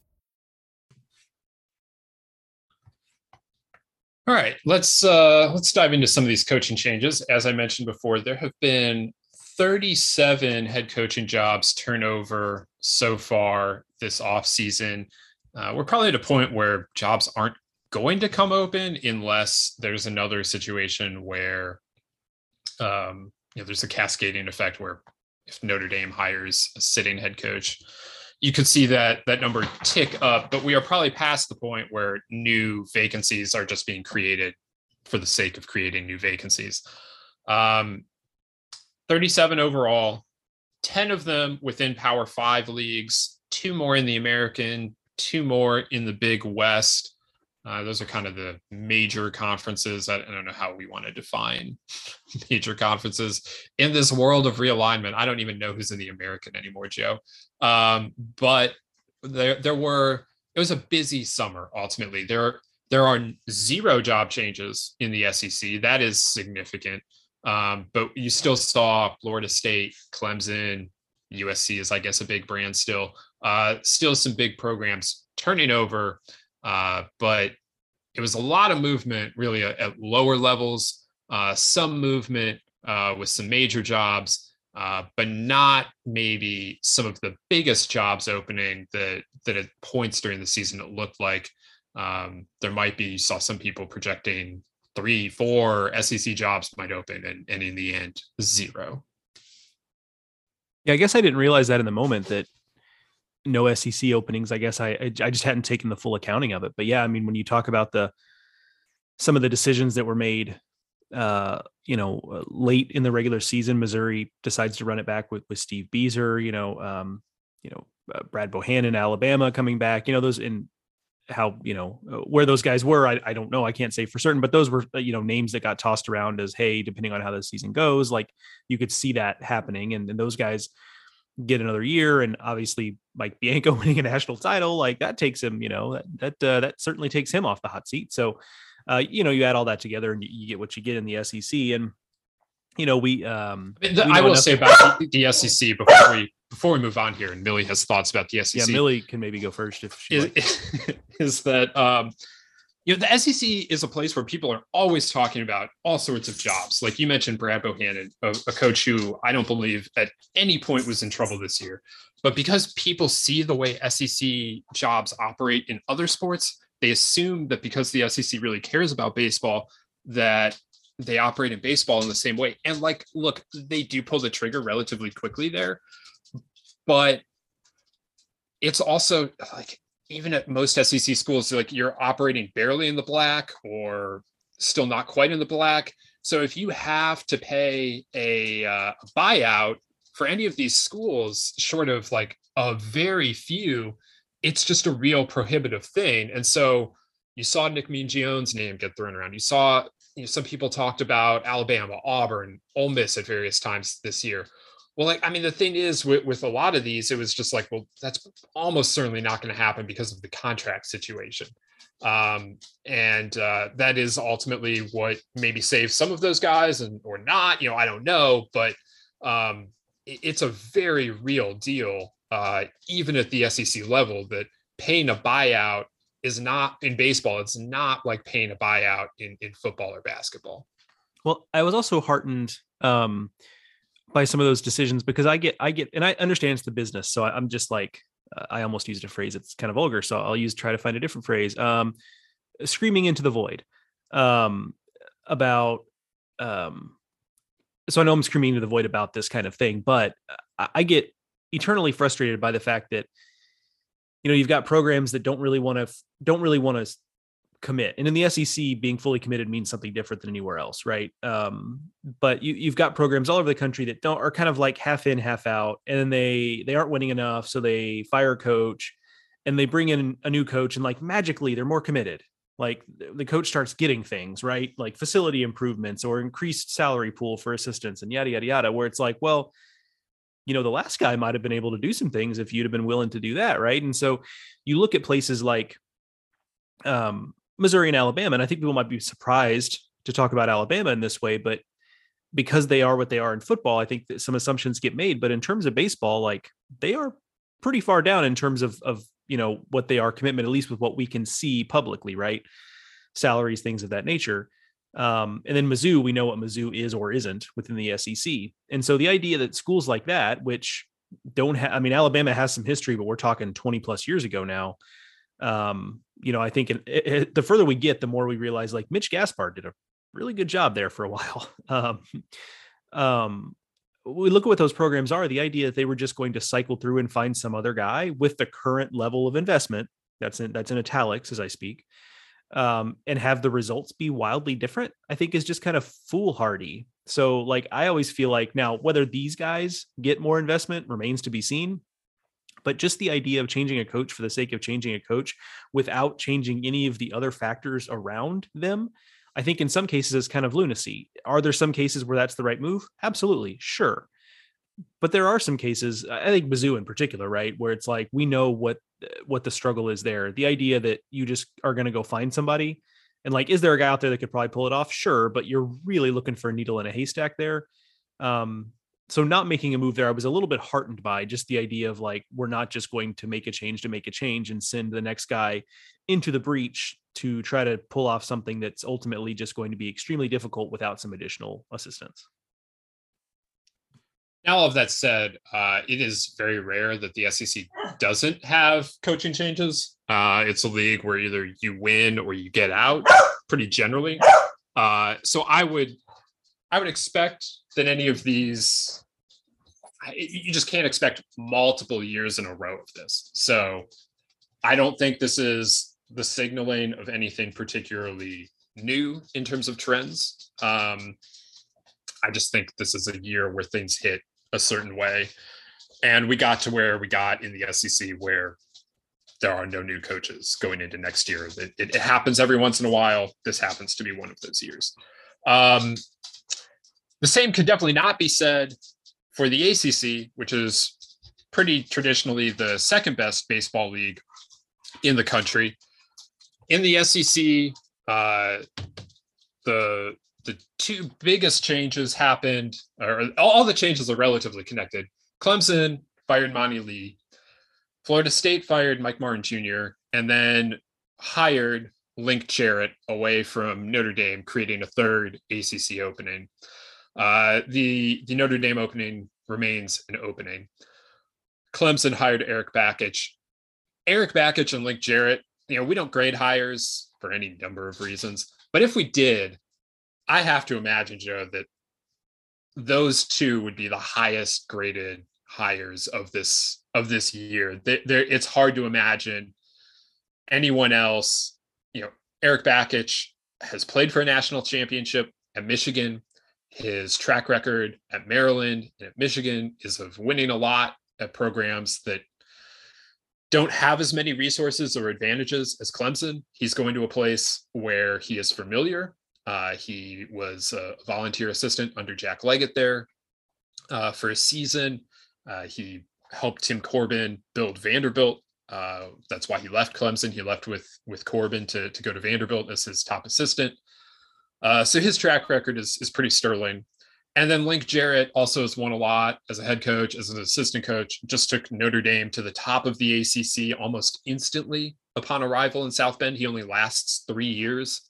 All right, let's uh, let's dive into some of these coaching changes. As I mentioned before, there have been 37 head coaching jobs turnover so far this off season. Uh, we're probably at a point where jobs aren't going to come open unless there's another situation where um, you know there's a cascading effect where if Notre Dame hires a sitting head coach, you could see that that number tick up, but we are probably past the point where new vacancies are just being created for the sake of creating new vacancies. Um, 37 overall, 10 of them within Power Five leagues, two more in the American, two more in the Big West. Uh, those are kind of the major conferences. I, I, don't know how we want to define <laughs> major conferences in this world of realignment. I don't even know who's in the American anymore, Joe. Um, but there, there were. It was a busy summer. Ultimately, there there are zero job changes in the SEC. That is significant. Um, but you still saw Florida State, Clemson, USC is, I guess, a big brand still. Uh, still some big programs turning over uh, but it was a lot of movement really at, lower levels, uh, some movement uh, with some major jobs, uh, but not maybe some of the biggest jobs opening that that at points during the season it looked like um, there might be. You saw some people projecting three, four SEC jobs might open, and, and in the end, zero. Yeah, I guess I didn't realize that in the moment that no SEC openings. I guess I I just hadn't taken the full accounting of it. But yeah, I mean, when you talk about the some of the decisions that were made, uh, you know, uh, late in the regular season, Missouri decides to run it back with with Steve Bieser. You know, um, you know, uh, Brad Bohannon, Alabama coming back. You know, those in how you know uh, where those guys were I, I don't know i can't say for certain but those were uh, you know names that got tossed around as hey depending on how the season goes like you could see that happening and, and those guys get another year and obviously Mike Bianco <laughs> winning a national title like that takes him you know that that, uh, that certainly takes him off the hot seat so uh, you know you add all that together and you, get what you get in the SEC and you know we um the, we I will say about the SEC before we before we move on here, and Millie has thoughts about the SEC. Yeah, Millie can maybe go first if she is, <laughs> is that um, you know the SEC is a place where people are always talking about all sorts of jobs. Like you mentioned, Brad Bohannon, a, a coach who I don't believe at any point was in trouble this year, but because people see the way SEC jobs operate in other sports, they assume that because the SEC really cares about baseball, that they operate in baseball in the same way. And like, look, they do pull the trigger relatively quickly there, but it's also like even at most SEC schools, like you're operating barely in the black or still not quite in the black. So if you have to pay a uh, buyout for any of these schools, short of like a very few, it's just a real prohibitive thing. And so you saw Nick Mingione's name get thrown around. You saw you know, some people talked about Alabama, Auburn, Ole Miss at various times this year. Well, like I mean, the thing is with, with a lot of these, it was just like, well, that's almost certainly not going to happen because of the contract situation. Um, and uh, that is ultimately what maybe saves some of those guys and or not, you know, I don't know, but um, it, it's a very real deal, uh, even at the SEC level that paying a buyout is not in baseball. It's not like paying a buyout in, in football or basketball. Well, I was also heartened um, by some of those decisions because I get, I get, and I understand it's the business. So I, am just like, uh, I almost used a phrase that's kind of vulgar. So I'll use, try to find a different phrase. Um, screaming into the void um, about, um, so I know I'm screaming into the void about this kind of thing, but I, I get eternally frustrated by the fact that you know you've got programs that don't really want to don't really want to commit. And in the sec being fully committed means something different than anywhere else right? Um, but you, you've got programs all over the country that don't are kind of like half in half out and then they they aren't winning enough so they fire a coach and they bring in a new coach and like magically they're more committed. Like the coach starts getting things right? Like facility improvements or increased salary pool for assistants and yada yada yada where it's like well you know, the last guy might have been able to do some things if you'd have been willing to do that, right? And so you look at places like um, Missouri and Alabama, and I think people might be surprised to talk about Alabama in this way, but because they are what they are in football, I think that some assumptions get made. But in terms of baseball, like they are pretty far down in terms of of you know what they are commitment, at least with what we can see publicly, right? Salaries, things of that nature. Um, and then Mizzou, we know what Mizzou is or isn't within the SEC. And so the idea that schools like that, which don't have, I mean, Alabama has some history, but we're talking 20 plus years ago now. Um, you know, I think it, it, the further we get, the more we realize like Mitch Gaspard did a really good job there for a <laughs> while. Um, um, we look at what those programs are. The idea that they were just going to cycle through and find some other guy with the current level of investment that's in that's in italics as I speak um, and have the results be wildly different, I think is just kind of foolhardy. So, like, I always feel like now, whether these guys get more investment remains to be seen. But just the idea of changing a coach for the sake of changing a coach without changing any of the other factors around them, I think in some cases is kind of lunacy. Are there some cases where that's the right move? Absolutely, sure but there are some cases i think mizzou in particular right where it's like we know what what the struggle is there. The idea that you just are going to go find somebody and like is there a guy out there that could probably pull it off? Sure but you're really looking for a needle in a haystack there. Um so not making a move there i was a little bit heartened by just the idea of like we're not just going to make a change to make a change and send the next guy into the breach to try to pull off something that's ultimately just going to be extremely difficult without some additional assistance now, all of that said, uh, it is very rare that the SEC doesn't have coaching changes. Uh, it's a league where either you win or you get out, pretty generally. Uh, so I would, I would expect that any of these, you just can't expect multiple years in a row of this. So I don't think this is the signaling of anything particularly new in terms of trends. Um, I just think this is a year where things hit a certain way. And we got to where we got in the SEC where there are no new coaches going into next year. It, it, it happens every once in a while. This happens to be one of those years. Um, the same could definitely not be said for the ACC, which is pretty traditionally the second best baseball league in the country. In the SEC, uh, the the two biggest changes happened, or all the changes are relatively connected. Clemson fired Monty Lee. Florida State fired Mike Martin Jr. and then hired Link Jarrett away from Notre Dame, creating a third ACC opening. Uh, the the Notre Dame opening remains an opening. Clemson hired Erik Bakich. Erik Bakich and Link Jarrett, you know, we don't grade hires for any number of reasons, but if we did, I have to imagine, Joe, that those two would be the highest graded hires of this of this year. It's hard to imagine anyone else. You know, Erik Bakich has played for a national championship at Michigan. His track record at Maryland and at Michigan is of winning a lot at programs that don't have as many resources or advantages as Clemson. He's going to a place where he is familiar. Uh, he was a volunteer assistant under Jack Leggett there uh, for a season. Uh, he helped Tim Corbin build Vanderbilt. Uh, that's why he left Clemson. He left with with Corbin to to go to Vanderbilt as his top assistant. Uh, so his track record is is pretty sterling. And then Link Jarrett also has won a lot as a head coach, as an assistant coach. Just took Notre Dame to the top of the ACC almost instantly upon arrival in South Bend. He only lasts three years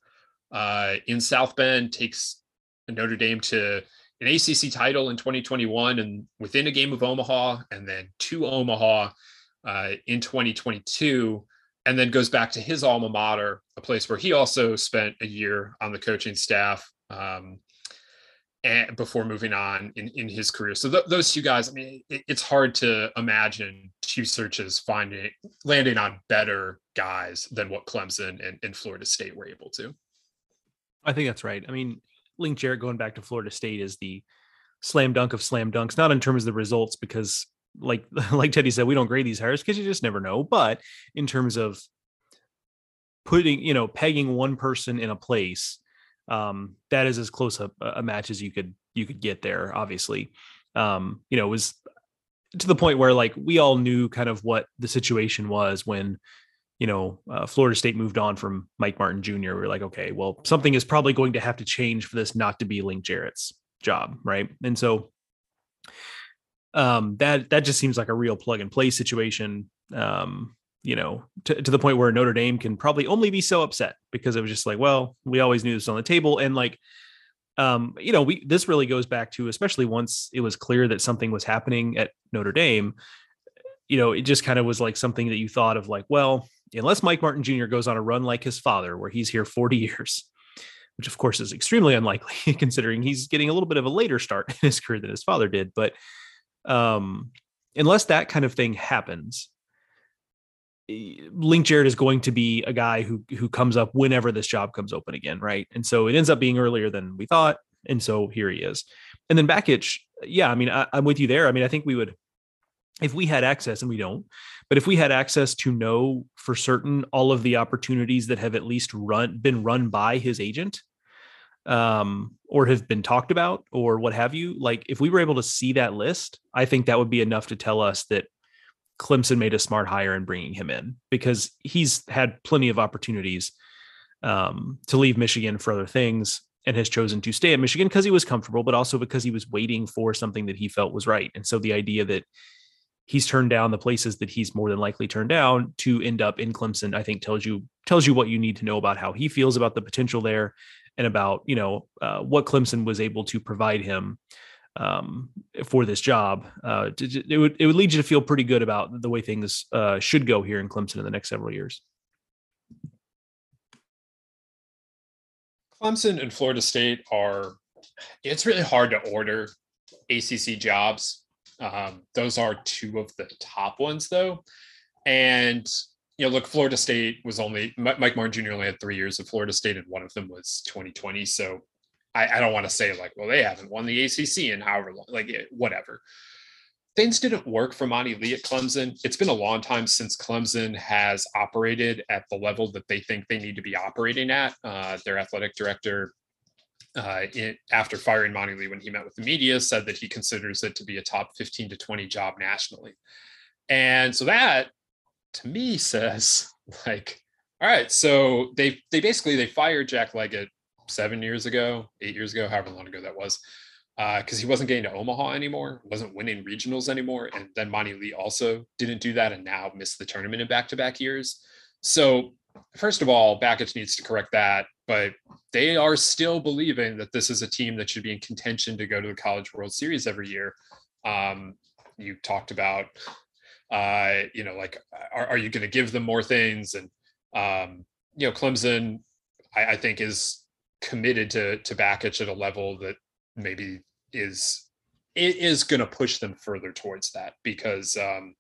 uh, in South Bend. Takes Notre Dame to an ACC title in 2021 and within a game of Omaha, and then to Omaha uh, in 2022, and then goes back to his alma mater, a place where he also spent a year on the coaching staff. Um, and before moving on in, in his career. So th- those two guys, I mean, it, it's hard to imagine two searches finding landing on better guys than what Clemson and, and Florida State were able to. I think that's right. I mean, Link Jarrett going back to Florida State is the slam dunk of slam dunks, not in terms of the results, because like <laughs> like Teddy said, we don't grade these hires because you just never know. But in terms of putting, you know, pegging one person in a place, um, that is as close a, a match as you could you could get there. Obviously, um, you know, it was to the point where like we all knew kind of what the situation was when you know, uh, Florida State moved on from Mike Martin Jr. We are like, okay, well, something is probably going to have to change for this not to be Link Jarrett's job, right? And so um, that that just seems like a real plug and play situation. Um, you know, to, to the point where Notre Dame can probably only be so upset because it was just like, well, we always knew this on the table, and like, um, you know, we this really goes back to especially once it was clear that something was happening at Notre Dame. You know, it just kind of was like something that you thought of, like, well, unless Mike Martin Jr. goes on a run like his father, where he's here 40 <laughs> years, which of course is extremely unlikely <laughs> considering he's getting a little bit of a later start <laughs> in his career than his father did. But um, unless that kind of thing happens, Link Jarrett is going to be a guy who who comes up whenever this job comes open again, right? And so it ends up being earlier than we thought, and so here he is. And then Bakich, yeah, I mean, I, I'm with you there. I mean, I think we would if we had access and we don't but if we had access to know for certain all of the opportunities that have at least run been run by his agent um or have been talked about or what have you like if we were able to see that list i think that would be enough to tell us that clemson made a smart hire in bringing him in because he's had plenty of opportunities um to leave michigan for other things and has chosen to stay at michigan because he was comfortable but also because he was waiting for something that he felt was right. And so the idea that he's turned down the places that he's more than likely turned down to end up in Clemson, I think tells you tells you what you need to know about how he feels about the potential there and about you know uh, what Clemson was able to provide him um, for this job. Uh, it would it would lead you to feel pretty good about the way things uh, should go here in Clemson in the next several years. Clemson and Florida State are. It's really hard to order ACC jobs um, those are two of the top ones, though. And you know, look, Florida State was only Mike Martin Jr. only had three years at Florida State, and one of them was 2020. So I, I don't want to say like, well, they haven't won the ACC in however long, like whatever. Things didn't work for Monty Lee at Clemson. It's been a long time since Clemson has operated at the level that they think they need to be operating at. Uh, their athletic director uh, it, after firing Monty Lee when he met with the media, said that he considers it to be a top 15 to 20 job nationally. And so that to me <laughs> says like, all right, so they they basically they fired Jack Leggett seven years ago, eight years ago, however long ago that was. because uh, he wasn't getting to Omaha anymore, wasn't winning regionals anymore, and then Monty Lee also didn't do that and now missed the tournament in back-to-back years. So first of all, Bakich needs to correct that, but they are still believing that this is a team that should be in contention to go to the College World Series every year. Um, you talked about, uh, you know, like, are, are you going to give them more things? And, um, you know, Clemson, I, I think, is committed to to Bakich at a level that maybe is it is going to push them further towards that because um,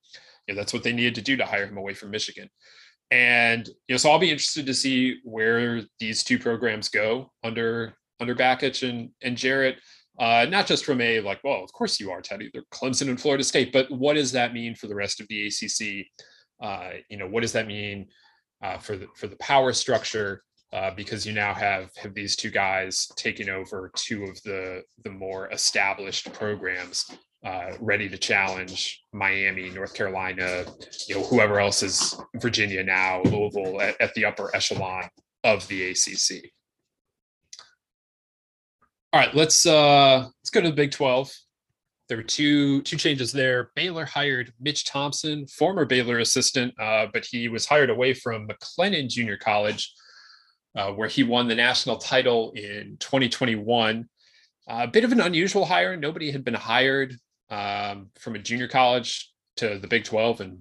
you know, that's what they needed to do to hire him away from Michigan. And you know, so I'll be interested to see where these two programs go under under Bakich and and Jarrett. Uh, not just from a like, well, of course you are, Teddy. They're Clemson and Florida State, but what does that mean for the rest of the ACC? Uh, you know, what does that mean uh, for the for the power structure? Uh, because you now have have these two guys taking over two of the the more established programs uh, ready to challenge Miami, North Carolina, you know, whoever else is Virginia now, Louisville at, at the upper echelon of the ACC. All right, let's uh let's go to the Big 12. There were two two changes there. Baylor hired Mitch Thompson, former Baylor assistant, uh, but he was hired away from McLennan Junior College, uh, where he won the national title in 2021. A uh, bit of an unusual hire. Nobody had been hired um, from a junior college to the Big 12 and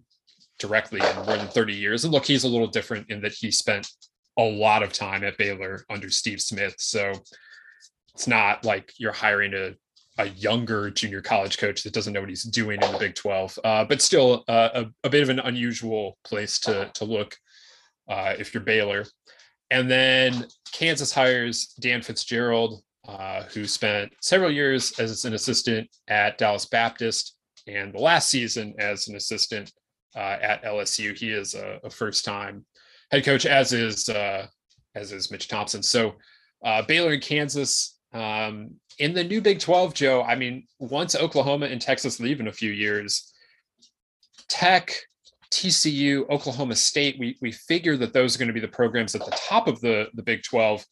directly in more than 30 years. And look, he's a little different in that he spent a lot of time at Baylor under Steve Smith. So it's not like you're hiring a, a younger junior college coach that doesn't know what he's doing in the Big 12, uh, but still uh, a, a, bit of an unusual place to, to look uh, if you're Baylor. And then Kansas hires Dan Fitzgerald, uh, who spent several years as an assistant at Dallas Baptist and the last season as an assistant uh, at LSU. He is a, a first-time head coach, as is uh, as is Mitch Thompson. So uh, Baylor and Kansas um, in the new Big 12, Joe. I mean, once Oklahoma and Texas leave in a few years, Tech, TCU, Oklahoma State, we we figure that those are going to be the programs at the top of the the Big 12.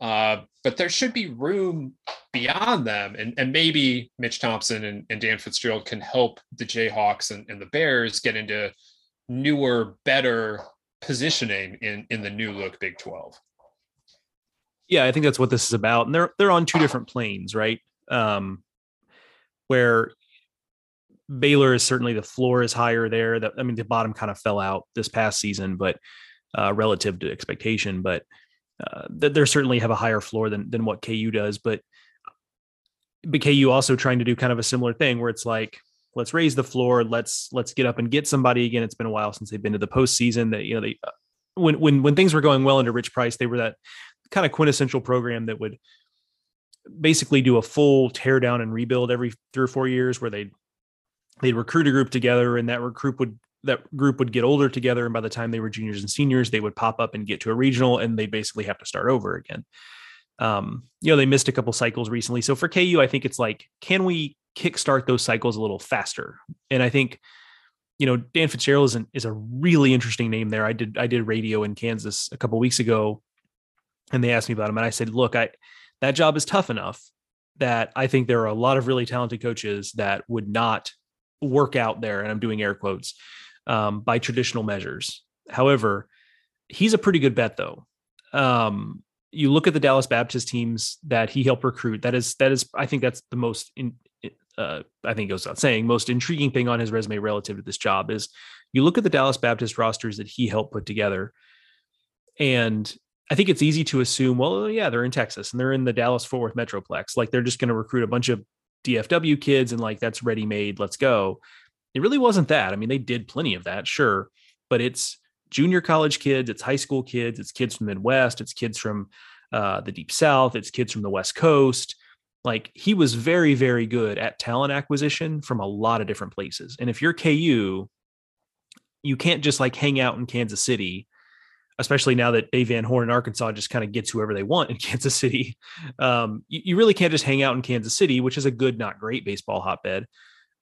Uh, but there should be room beyond them. And, and maybe Mitch Thompson and, and Dan Fitzgerald can help the Jayhawks and, and the Bears get into newer, better positioning in, in the new look Big 12. Yeah, I think that's what this is about. And they're they're on two different planes, right? Um, where Baylor is certainly the floor is higher there. That I mean, the bottom kind of fell out this past season, but uh, relative to expectation. But uh, they certainly have a higher floor than than what KU does, but but KU also trying to do kind of a similar thing where it's like let's raise the floor, let's let's get up and get somebody again. It's been a while since they've been to the postseason. That you know they uh, when when when things were going well under Rich Price, they were that kind of quintessential program that would basically do a full tear down and rebuild every three or four years, where they they'd recruit a group together and that recruit would that group would get older together and by the time they were juniors and seniors they would pop up and get to a regional and they basically have to start over again. Um, you know they missed a couple cycles recently. So for ku i think it's like can we kickstart those cycles a little faster? And i think you know dan fitzgerald is, an, is a really interesting name there. I did i did radio in kansas a couple weeks ago and they asked me about him and i said look i that job is tough enough that i think there are a lot of really talented coaches that would not work out there and i'm doing air quotes um, by traditional measures. However, he's a pretty good bet though. Um, you look at the Dallas Baptist teams that he helped recruit. That is that is I think that's the most in, uh, I think goes without saying most intriguing thing on his resume relative to this job is you look at the Dallas Baptist rosters that he helped put together, and I think it's easy to assume, well, yeah, they're in Texas and they're in the Dallas Fort Worth Metroplex. Like they're just going to recruit a bunch of DFW kids and like that's ready made. Let's go. It really wasn't that. I mean, they did plenty of that, sure, but it's junior college kids, it's high school kids, it's kids from the Midwest, it's kids from uh, the Deep South, it's kids from the West Coast. Like he was very, very good at talent acquisition from a lot of different places. And if you're KU, you can't just like hang out in Kansas City, especially now that Dave Van Horn in Arkansas just kind of gets whoever they want in <laughs> Kansas City. Um, you, you, really can't just hang out in Kansas City, which is a good, not great baseball hotbed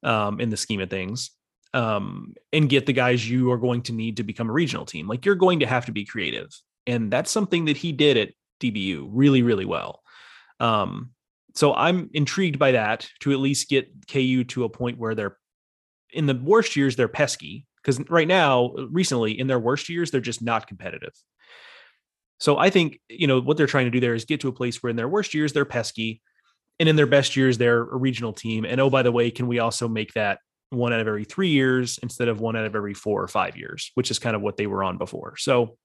um, in the scheme of things um, and get the guys you are going to need to become a regional team. Like you're going to have to be creative. And that's something that he did at DBU really, really well. Um, so I'm intrigued by that to at least get KU to a point where they're in the worst years they're pesky because right now recently in their worst years they're just not competitive. So I think you know what they're trying to do there is get to a place where in their worst years they're pesky, and in their best years they're a regional team. And oh by the way, can we also make that one out of every three years instead of one out of every four or five years, which is kind of what they were on before. So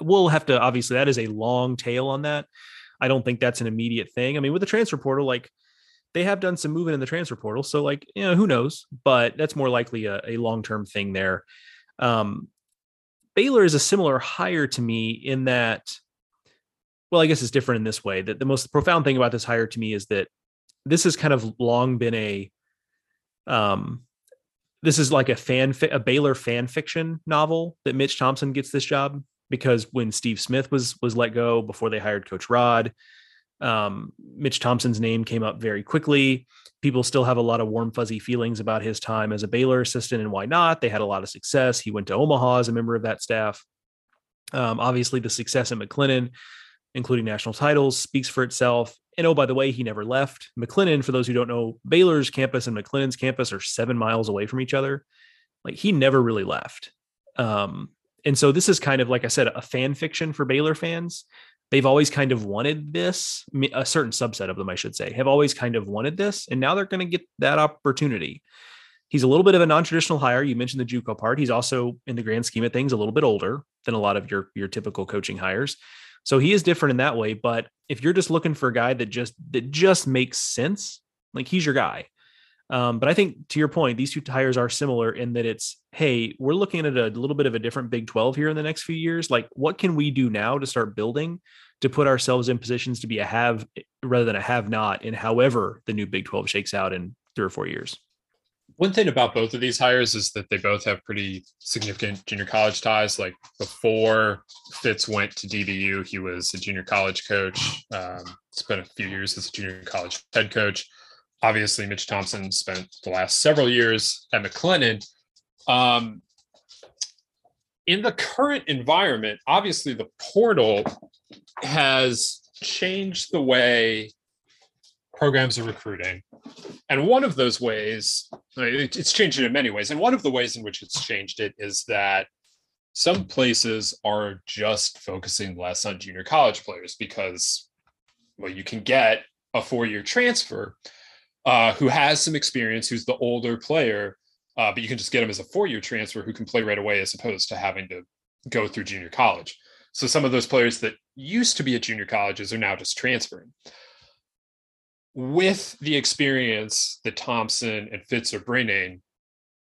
we'll have to obviously that is a long tail on that. I don't think that's an immediate thing. I mean, with the transfer portal, like they have done some moving in the transfer portal. So, like, you know, who knows? But that's more likely a, a long term thing there. Um, Baylor is a similar hire to me in that, well, I guess it's different in this way that the most profound thing about this hire to me is that this has kind of long been a, um, this is like a fan, fi- a Baylor fan fiction novel that Mitch Thompson gets this job because when Steve Smith was was let go before they hired Coach Rod, um, Mitch Thompson's name came up very quickly. People still have a lot of warm, fuzzy feelings about his time as a Baylor assistant and why not. They had a lot of success. He went to Omaha as a member of that staff. Um, obviously, the success at McLennan, including national titles, speaks for itself. And oh, by the way, he never left. McLennan, for those who don't know, Baylor's campus and McLennan's campus are seven miles away from each other. Like he never really left. Um, and so this is kind of like I said, a fan fiction for Baylor fans. They've always kind of wanted this. A certain subset of them, I should say, have always kind of wanted this, and now they're going to get that opportunity. He's a little bit of a non-traditional hire. You mentioned the JUCO part. He's also, in the grand scheme of things, a little bit older than a lot of your your typical coaching hires. So he is different in that way. But if you're just looking for a guy that just that just makes sense, like he's your guy. Um, but I think to your point, these two tires are similar in that it's, hey, we're looking at a little bit of a different Big 12 here in the next few years. Like, what can we do now to start building to put ourselves in positions to be a have rather than a have not in however the new Big 12 shakes out in three or four years? One thing about both of these hires is that they both have pretty significant junior college ties. Like before Fitz went to DBU, he was a junior college coach. Um, spent a few years as a junior college head coach obviously Mitch Thompson spent the last several years at McLennan. Um, in the current environment, obviously the portal has changed the way programs are recruiting. And one of those ways, it's changed it in many ways. And one of the ways in which it's changed it is that some places are just focusing less on junior college players because, well, you can get a four year transfer uh, who has some experience, who's the older player, uh, but you can just get him as a four-year transfer who can play right away, as opposed to having to go through junior college. So some of those players that used to be at junior colleges are now just transferring. With the experience that Thompson and Fitz are bringing,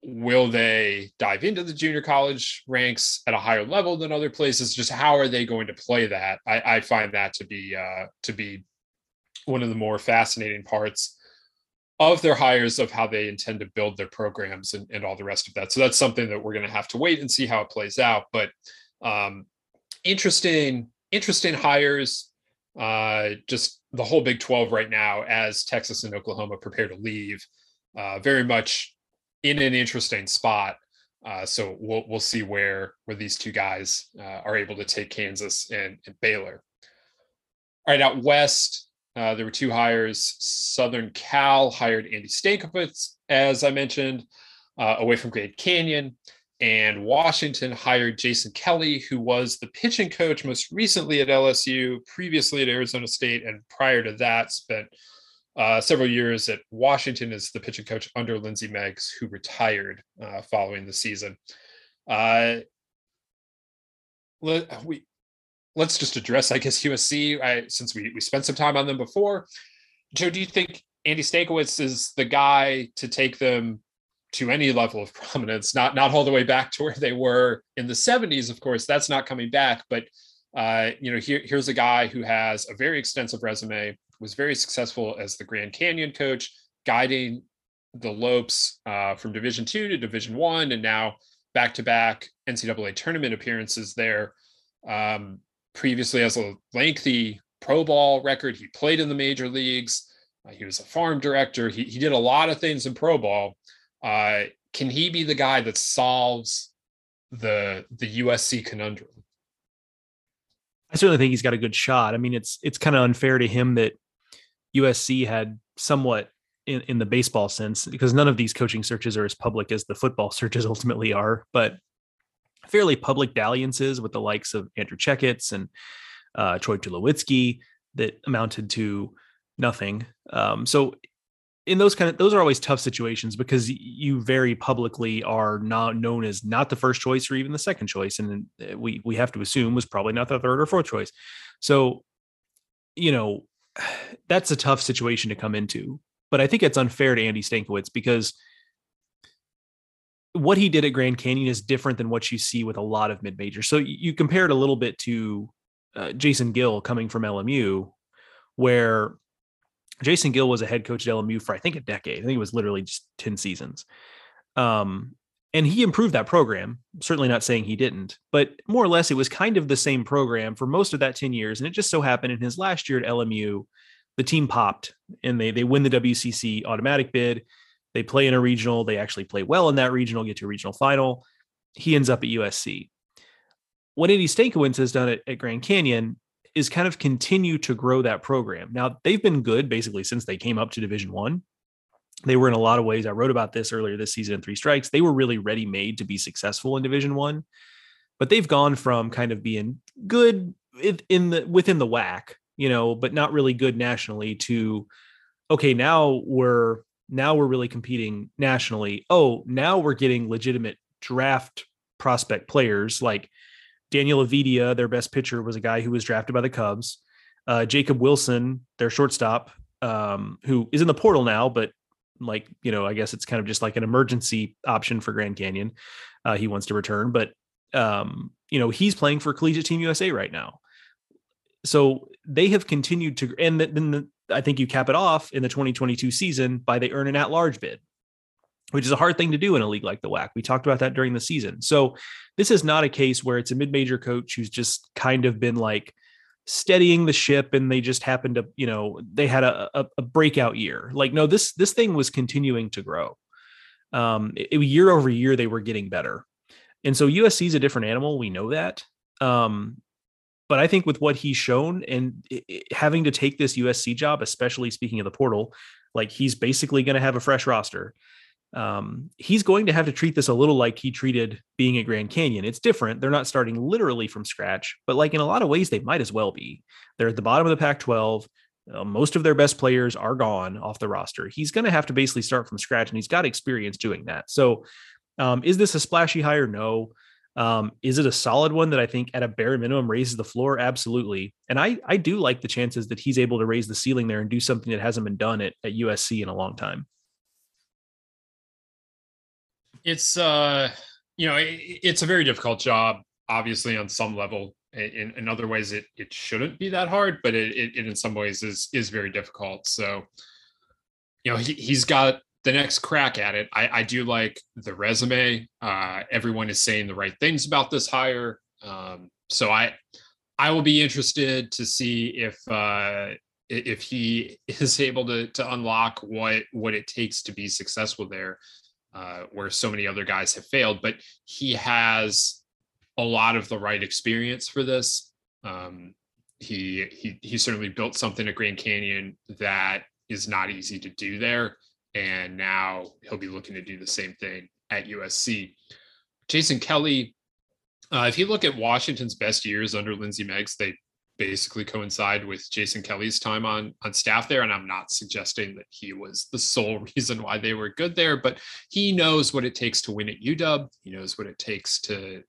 will they dive into the junior college ranks at a higher level than other places? Just how are they going to play that? I, I find that to be uh, to be one of the more fascinating parts of their hires of how they intend to build their programs and, and all the rest of that. So that's something that we're going to have to wait and see how it plays out. But um, interesting, interesting hires. Uh, just the whole Big 12 right now as Texas and Oklahoma prepare to leave. Uh, very much in an interesting spot. Uh, so we'll we'll see where where these two guys uh, are able to take Kansas and, and Baylor. All right, out west, uh, there were two hires. Southern Cal hired Andy Stankiewicz, as I mentioned, uh, away from Grand Canyon. And Washington hired Jason Kelly, who was the pitching coach most recently at LSU, previously at Arizona State, and prior to that, spent uh, several years at Washington as the pitching coach under Lindsay Meggs, who retired uh, following the season. Uh, we let's just address, I guess, USC. I, since we we spent some time on them before, Joe, do you think Andy Stankiewicz is the guy to take them to any level of <laughs> prominence? Not not all the way back to where they were in the '70s, of course. That's not coming back, but uh, you know, here, here's a guy who has a very extensive resume, was very successful as the Grand Canyon coach, guiding the Lopes uh, from Division two to Division one, and now back to back NCAA tournament appearances there. Um, previously has a lengthy pro ball record. He played in the major leagues. Uh, he was a farm director. He, he did a lot of things in pro ball. Uh, can he be the guy that solves the the USC conundrum? I certainly think he's got a good shot. I mean, it's it's kind of unfair to him that USC had somewhat in, in the baseball sense, because none of these coaching searches are as public as the football <laughs> searches ultimately are, but fairly public dalliances with the likes of Andrew Checketts and uh, Troy Tulowitzki that amounted to nothing. Um, so in those kind of those are always tough situations because you very publicly are not known as not the first choice or even the second choice. And uh, we we have to assume was probably not the third or fourth choice. So you know <sighs> that's a tough situation to come into. But i think it's unfair to andy stankiewicz because what he did at grand canyon is different than what you see with a lot of mid-majors. So you compare it a little bit to uh, jason gill coming from lmu where Jason Gill was a head coach at LMU for I think a decade. I think it was literally just 10 seasons. Um, and he improved that program. Certainly not saying he didn't, but more or less it was kind of the same program for most of that 10 years. And it just so happened in his last year at LMU, the team popped and they they win the WCC automatic bid. They play in a regional. They actually play well in that regional, get to a regional final. He ends up at USC. What Andy Stankiewicz has done at, at Grand Canyon is kind of continue to grow that program. Now they've been good basically since they came up to Division One. They were in a lot of ways. I wrote about this earlier this season in Three Strikes. They were really ready made to be successful in Division One, but they've gone from kind of being good in the within the WAC, you know, but not really good nationally to okay, now we're now we're really competing nationally. Oh, now we're getting legitimate draft prospect players like Daniel Avitia, their best pitcher, was a guy who was drafted by the Cubs. Uh, Jacob Wilson, their shortstop, um, who is in the portal now, but like you know, I guess it's kind of just like an emergency option for Grand Canyon. Uh, he wants to return, but um, you know, he's playing for Collegiate Team USA right now. So they have continued to, and then the, I think you cap it off in the 2022 season by they earn an at-large bid which is a hard thing to do in a league like the WAC. We talked about that during the season. So this is not a case where it's a mid-major coach who's just kind of been like steadying the ship and they just happened to, you know, they had a, a, a breakout year. Like, no, this this thing was continuing to grow. Um, it, year over year, they were getting better. And so USC is a different animal. We know that. Um, but I think with what he's shown and it, having to take this USC job, especially speaking of the portal, like he's basically going to have a fresh roster um, he's going to have to treat this a little like he treated being at Grand Canyon. It's different. They're not starting literally from scratch, but like in a lot of ways, they might as well be. They're at the bottom of the Pac 12. Uh, most of their best players are gone off the roster. He's going to have to basically start from scratch, and he's got experience doing that. So, um, is this a splashy hire? No. Um, is it a solid one that I think at a bare minimum raises the floor? Absolutely. And I I do like the chances that he's able to raise the ceiling there and do something that hasn't been done at, at USC in a long time it's uh you know it, it's a very difficult job obviously on some level. In, in other ways it it shouldn't be that hard but it, it, it in some ways is is very difficult. So you know he, he's got the next crack at it. I i do like the resume. Uh everyone is saying the right things about this hire. Um so i i will be interested to see if uh if he <laughs> is able to to unlock what what it takes to be successful there uh, where so many other guys have failed, but he has a lot of the right experience for this. Um, he he he certainly built something at Grand Canyon that is not easy to do there, and now he'll be looking to do the same thing at USC. Jason Kelly, uh, if you look at Washington's best years under Lindsay Meggs, they basically coincide with Jason Kelly's time on on staff there. And I'm not suggesting that he was the <laughs> sole reason why they were good there, but he knows what it takes to win at UW. He knows what it takes to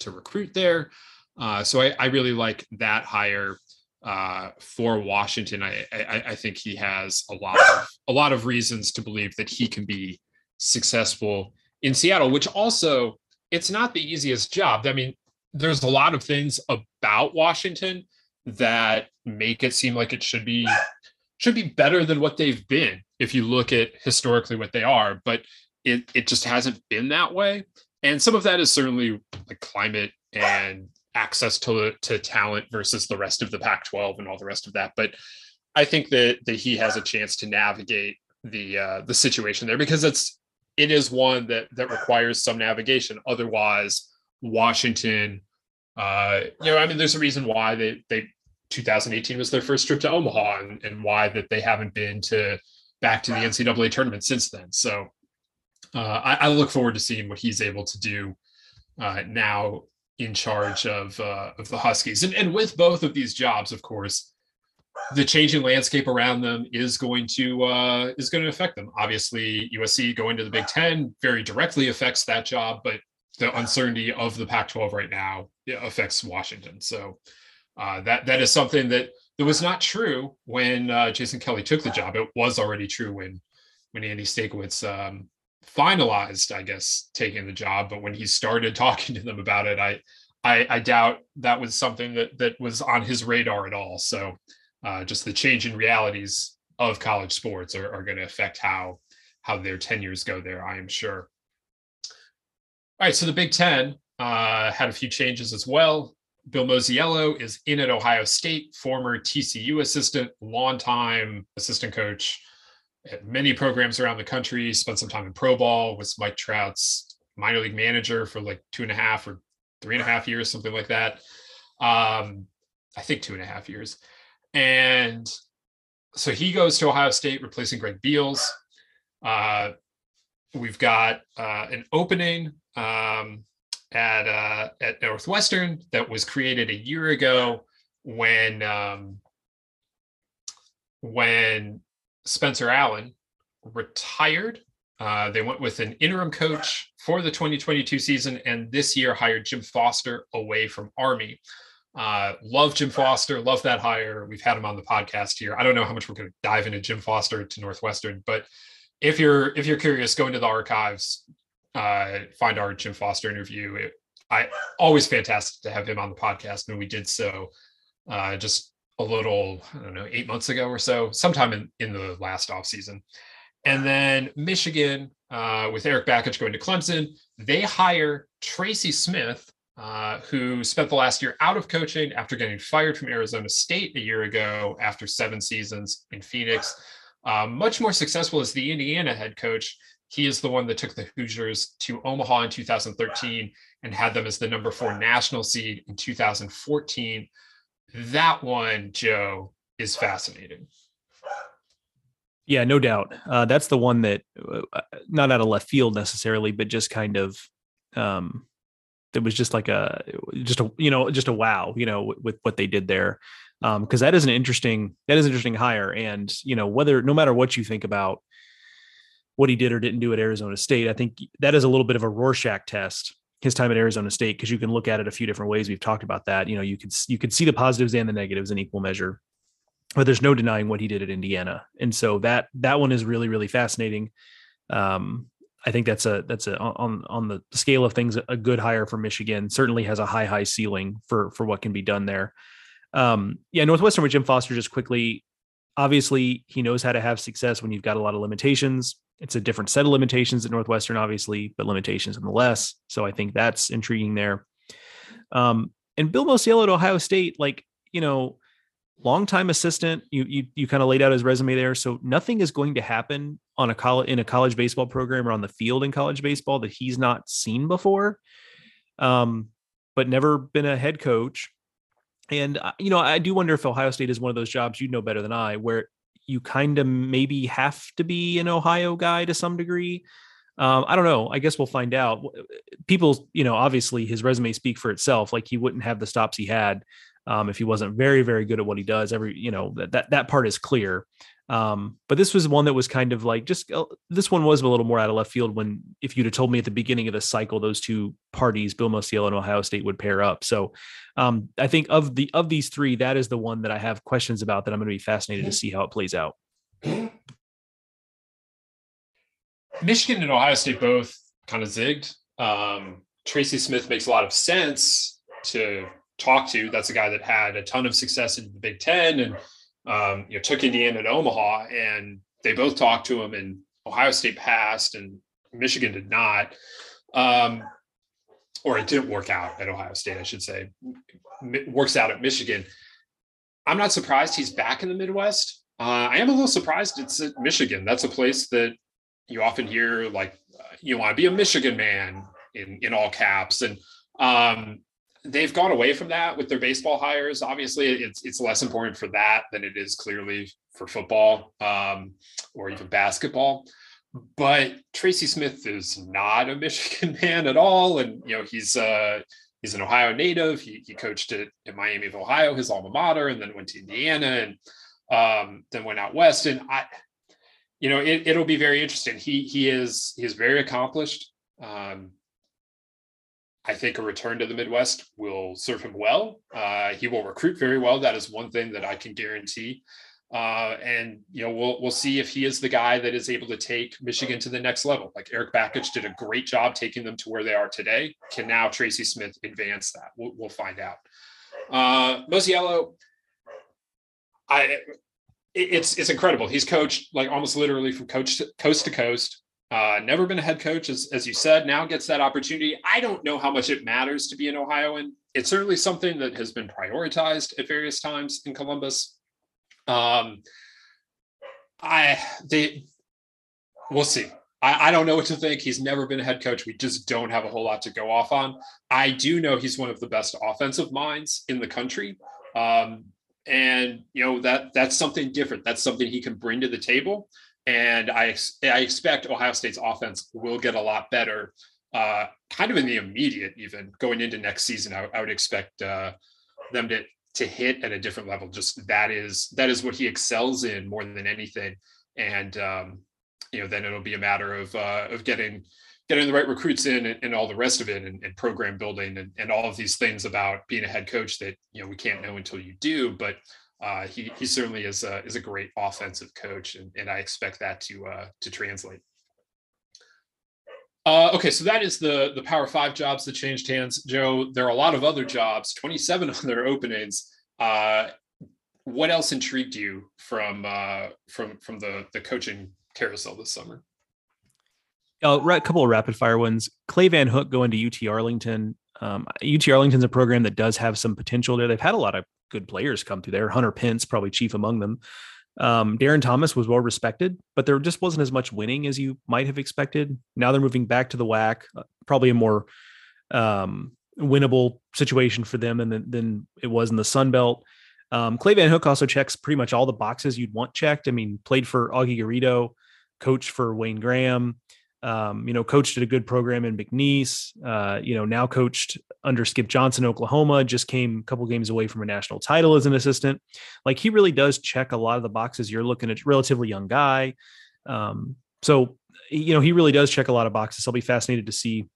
to recruit there. Uh, so I, I, really like that hire uh, for Washington. I, I, I think he has a lot of a lot of reasons to believe that he can be successful in Seattle, which also it's not the easiest job. I mean, there's a lot of things about Washington that make it seem like it should be should be better than what they've been if you look at historically what they are but it it just hasn't been that way. And some of that is certainly like climate and access to to talent versus the rest of the Pac-12 and all the rest of that. But I think that that he has a chance to navigate the uh the situation there because it's it is one that that requires some navigation. Otherwise Washington uh, you know, I mean, there's a reason why they they 2018 was their first trip to Omaha and, and why that they haven't been to back to the NCAA tournament since then. So uh, I, I, look forward to seeing what he's able to do uh, now in charge of uh, of the Huskies. And, and with both of these jobs, of course, the changing landscape around them is going to uh, is going to affect them. Obviously, USC going to the Big Ten very directly affects that job, but the uncertainty of the Pac-12 right now affects Washington. So uh, that that is something that that was not true when uh, Jason Kelly took the job. It was already true when when Andy Stankiewicz um, finalized, I guess, taking the job. But when he started <laughs> talking to them about it, I I, I doubt that was something that that was on his radar at all. So uh, just the change in realities of college sports are, are going to affect how how their tenures go there. I am sure. All right, so the Big Ten uh, had a few changes as well. Bill Mosiello is in at Ohio State, former TCU assistant, longtime assistant coach at many programs around the country. Spent some time in pro ball, was Mike Trout's minor league manager for like two and a half or three and a half years, something like that. Um, I think two and a half years. And so he goes to Ohio State, replacing Greg Beals. Uh, we've got uh, an opening um, at uh, at Northwestern that was created a year ago when um, when Spencer Allen retired. Uh, they went with an interim coach for the 2022 season, and this year hired Jim Foster away from Army. Uh, love Jim Foster, love that hire. We've had him on the podcast here. I don't know how much we're going to dive into Jim Foster to Northwestern, but if you're if you're curious, go into the archives, uh, find our Jim Foster interview. It, I always fantastic to have him on the podcast, and we did so uh, just a little, I don't know, eight months ago or so, sometime in, in the last off season. And then Michigan, uh, with Erik Bakich going to Clemson, they hire Tracy Smith, uh, who spent the last year out of coaching after getting fired from Arizona State a year ago after seven seasons in Phoenix. Uh, much more successful as the Indiana head coach. He is the one that took the Hoosiers to Omaha in 2013 and had them as the number four national seed in 2014. That one, Joe, is fascinating. Yeah, no doubt. Uh, that's the one that, uh, not out of left field necessarily, but just kind of, um, it was just like a, just a, you know, just a wow, you know, with, with what they did there. Um, cause that is an interesting, that is an interesting hire. And, you know, whether, no matter what you think about what he did or didn't do at Arizona State. I think that is a little bit of a Rorschach test his time at Arizona State because you can look at it a few different ways. We've talked about that. You know, you could you could see the positives and the negatives in equal measure, but there's no denying what he did at Indiana, and so that that one is really really fascinating. Um, I think that's a that's a on on the scale of things a good hire for Michigan. Certainly has a high high ceiling for for what can be done there. Um, yeah, Northwestern with Jim Foster just quickly. Obviously, he knows how to have success when you've got a lot of limitations. It's a different set of limitations at Northwestern, obviously, but limitations nonetheless. So I think that's intriguing there. Um, and Bill Mosiello at Ohio State, like, you know, longtime assistant. You you you kind of laid out his resume there. So nothing is going to happen on a college in a college baseball program or on the field in college baseball that he's not seen before. Um, but never been a head coach. And uh, you know, I do wonder if Ohio State is one of those jobs you know better than I, where you kind of maybe have to be an Ohio guy to some degree. Um, I don't know. I guess we'll find out. People, you know, obviously his resume speak for itself. Like he wouldn't have the stops he had um, if he wasn't very, very good at what he does. Every, you know, that that that part is clear. Um, but this was one that was kind of like just uh, this one was a little more out of left field when if you'd have told me at the beginning of the cycle those two parties, Bill Mosiello and Ohio State would pair up. So um, I think of the of these three, that is the one that I have questions about that I'm going to be fascinated to see how it plays out. Michigan and Ohio State both kind of zigged. Um, Tracy Smith makes a lot of sense to talk to. That's a guy that had a ton of success in the Big Ten and um, you know, took Indiana to Omaha, and they both talked to him, and Ohio State passed, and Michigan did not, um, or it didn't work out at Ohio State, I should say. It works out at Michigan. I'm not surprised he's back in the Midwest. Uh, I am a little surprised it's at Michigan. That's a place that you often hear like uh, you want to be a Michigan man in in all caps, and um, they've gone away from that with their baseball hires. Obviously, it's it's less important for that than it is clearly for football um, or even basketball. But Tracy Smith is not a <laughs> Michigan man at all, and you know he's uh, he's an Ohio native. He, he coached at, at Miami of Ohio, his alma mater, and then went to Indiana and um, then went out west. And I, you know, it, it'll be very interesting. He he is he is very accomplished. Um, I think a return to the Midwest will serve him well. Uh, he will recruit very well. That is one thing that I can guarantee. Uh, and you know, we'll we'll see if he is the guy that is able to take Michigan to the next level. Like Erik Bakich did a great job taking them to where they are today. Can now Tracy Smith advance that? We'll, we'll find out. Uh, Mosiello, I it's it's incredible. He's coached like almost literally from coach to, coast to coast. Uh, never been a head coach, as, as you said. Now gets that opportunity. I don't know how much it matters to be an Ohioan. It's certainly something that has been prioritized at various times in Columbus. Um, I they we'll see. I, I, don't know what to think. He's never been a head coach. We just don't have a whole lot to go off on. I do know he's one of the best offensive minds in the country. Um, and you know that that's something different. That's something he can bring to the table. And I I expect Ohio State's offense will get a lot better, uh, kind of in the immediate, even going into next season. I, I would expect uh, them to to hit at a different level. Just that is that is what he excels in more than anything. And um, you know, then it'll be a matter of uh, of getting getting the right recruits in and, and all the rest of it and, and program building and, and, all of these things about being a head coach that you know we can't know until you do but uh, he, he certainly is a, is a great offensive coach and, and I expect that to uh, to translate. Uh, okay, so that is the the Power Five jobs that changed hands. Joe, there are a lot of other jobs, 27 <laughs> other openings. Uh, what else intrigued you from uh, from from the the coaching carousel this summer? Uh, a couple of rapid fire ones. Clay Van Hook going to UT Arlington. Um, UT Arlington's a program that does have some potential there. They've had a lot of good players come through there. Hunter Pence, probably chief among them. Um, Darin Thomas was well respected, but there just wasn't as much winning as you might have expected. Now they're moving back to the WAC, uh, probably a more um, winnable situation for them than, than it was in the Sun Belt. Um, Clay Van Hook also checks pretty much all the boxes you'd want checked. I mean, played for Augie Garrido, coach for Wayne Graham, um, you know, coached at a good program in McNeese, uh, you know, now coached under Skip Johnson, Oklahoma, just came a couple games away from a national title as an assistant. Like he really does check a lot of the boxes. You're looking at relatively young guy. Um, so, you know, he really does check a lot of boxes. I'll be fascinated to see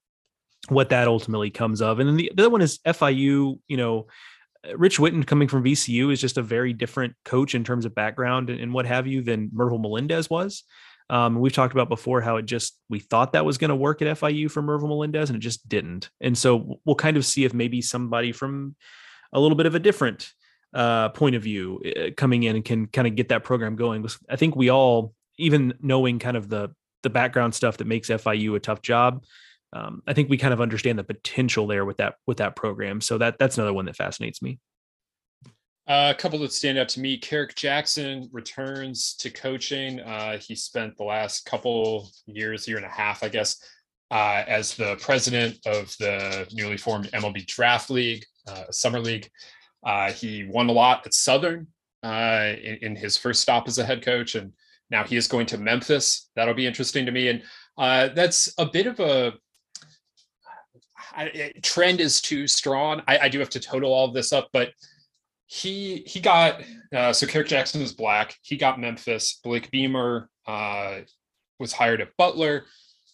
what that ultimately comes of. And then the, the other one is FIU, you know, Rich Whitten coming from VCU is just a very different coach in terms of background and, and what have you than Mervyl Melendez was. Um, we've talked about before how it just we thought that was going to work at FIU for Mervyl Melendez, and it just didn't. And so we'll kind of see if maybe somebody from a little bit of a different uh, point of view uh, coming in and can kind of get that program going. I think we all, even knowing kind of the the background stuff that makes FIU a tough job, um, I think we kind of understand the potential there with that with that program. So that that's another one that fascinates me. Uh, a couple that stand out to me. Kerrick Jackson returns to coaching. Uh, he spent the last couple years, year and a half, I guess, uh, as the president of the newly formed MLB Draft League, uh, Summer League. Uh, he won a lot at Southern in, in, his first stop as a head coach, and now he is going to Memphis. That'll be interesting to me, and that's a bit of a I, trend is too strong. I, I do have to total all this up, but he he got uh, so Kerrick Jackson is black. He got Memphis. Blake Beemer uh, was hired at Butler.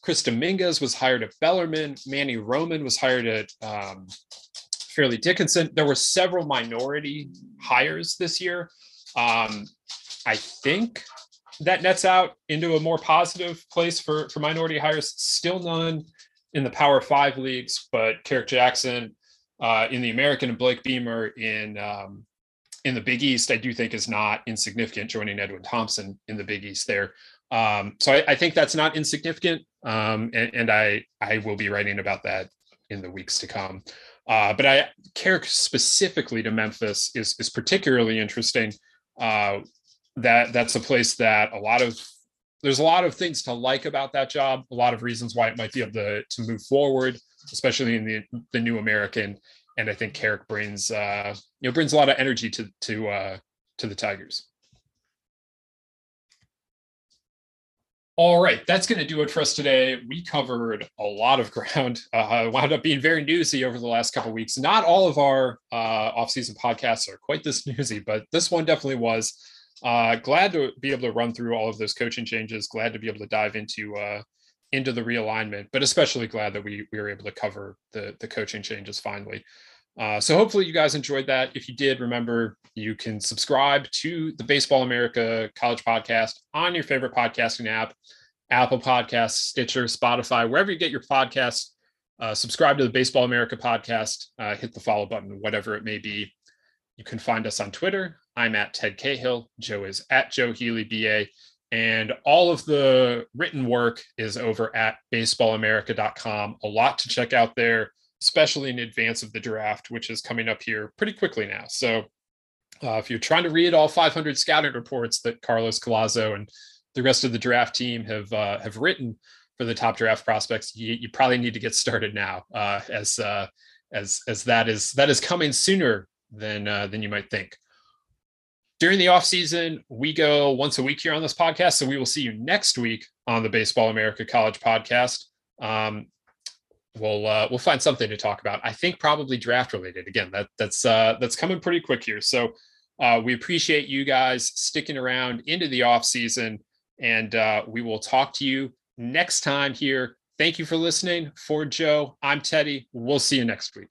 Chris Dominguez was hired at Bellarmine. Manny Roman was hired at um, Fairleigh Dickinson. There were several minority hires this year. Um, I think that nets out into a more positive place for for minority hires. Still none in the Power Five leagues, but Kerrick Jackson uh, in the American and Blake Beemer in um, in the Big East, I do think is not insignificant. Joining Edwin Thompson in the Big East there, um, so I, I, think that's not insignificant, um, and, and, I I will be writing about that in the weeks to come. Uh, but I care specifically to Memphis is is particularly interesting. Uh, that that's a place that a lot of there's a lot of things to like about that job. A lot of reasons why it might be able to to move forward especially in the, the new American. and I think Kerrick brings uh, you know brings a lot of energy to to uh, to the Tigers. All right, that's going to do it for us today. We covered a lot of <laughs> ground. Uh, wound up being very newsy over the last couple weeks. Not all of our uh, off-season podcasts are quite this <laughs> newsy, but this one definitely was. Uh, glad to be able to run through all of those coaching changes. Glad to be able to dive into uh, into the realignment, but especially glad that we we were able to cover the the coaching changes finally. Uh, so hopefully you guys enjoyed that. If you did, remember you can subscribe to the Baseball America College Podcast on your favorite podcasting app, Apple Podcasts, Stitcher, Spotify, wherever you get your podcasts. Uh, subscribe to the Baseball America Podcast. Uh, hit the follow button, whatever it may be. You can find us on Twitter. I'm at Ted Cahill. Joe is at Joe Healy BA. And all of the written work is over at baseballamerica.com. A lot to check out there especially in advance of the draft, which is coming up here pretty quickly now. So uh, if you're trying to read all 500 scouting reports that Carlos Collazo and the rest of the draft team have uh, have written for the top draft prospects, you, you probably need to get started now, uh, as uh, as as that is that is coming sooner than uh, than you might think. During the off season, we go once a week here on this podcast, so we will see you next week on the Baseball America College podcast. Um, we'll uh, we'll find something to talk about. I think probably draft related. Again, that that's uh, that's coming pretty quick here. So uh, we appreciate you guys sticking around into the off season, and uh, we will talk to you next time here. Thank you for listening. For Joe, I'm Teddy. We'll see you next week.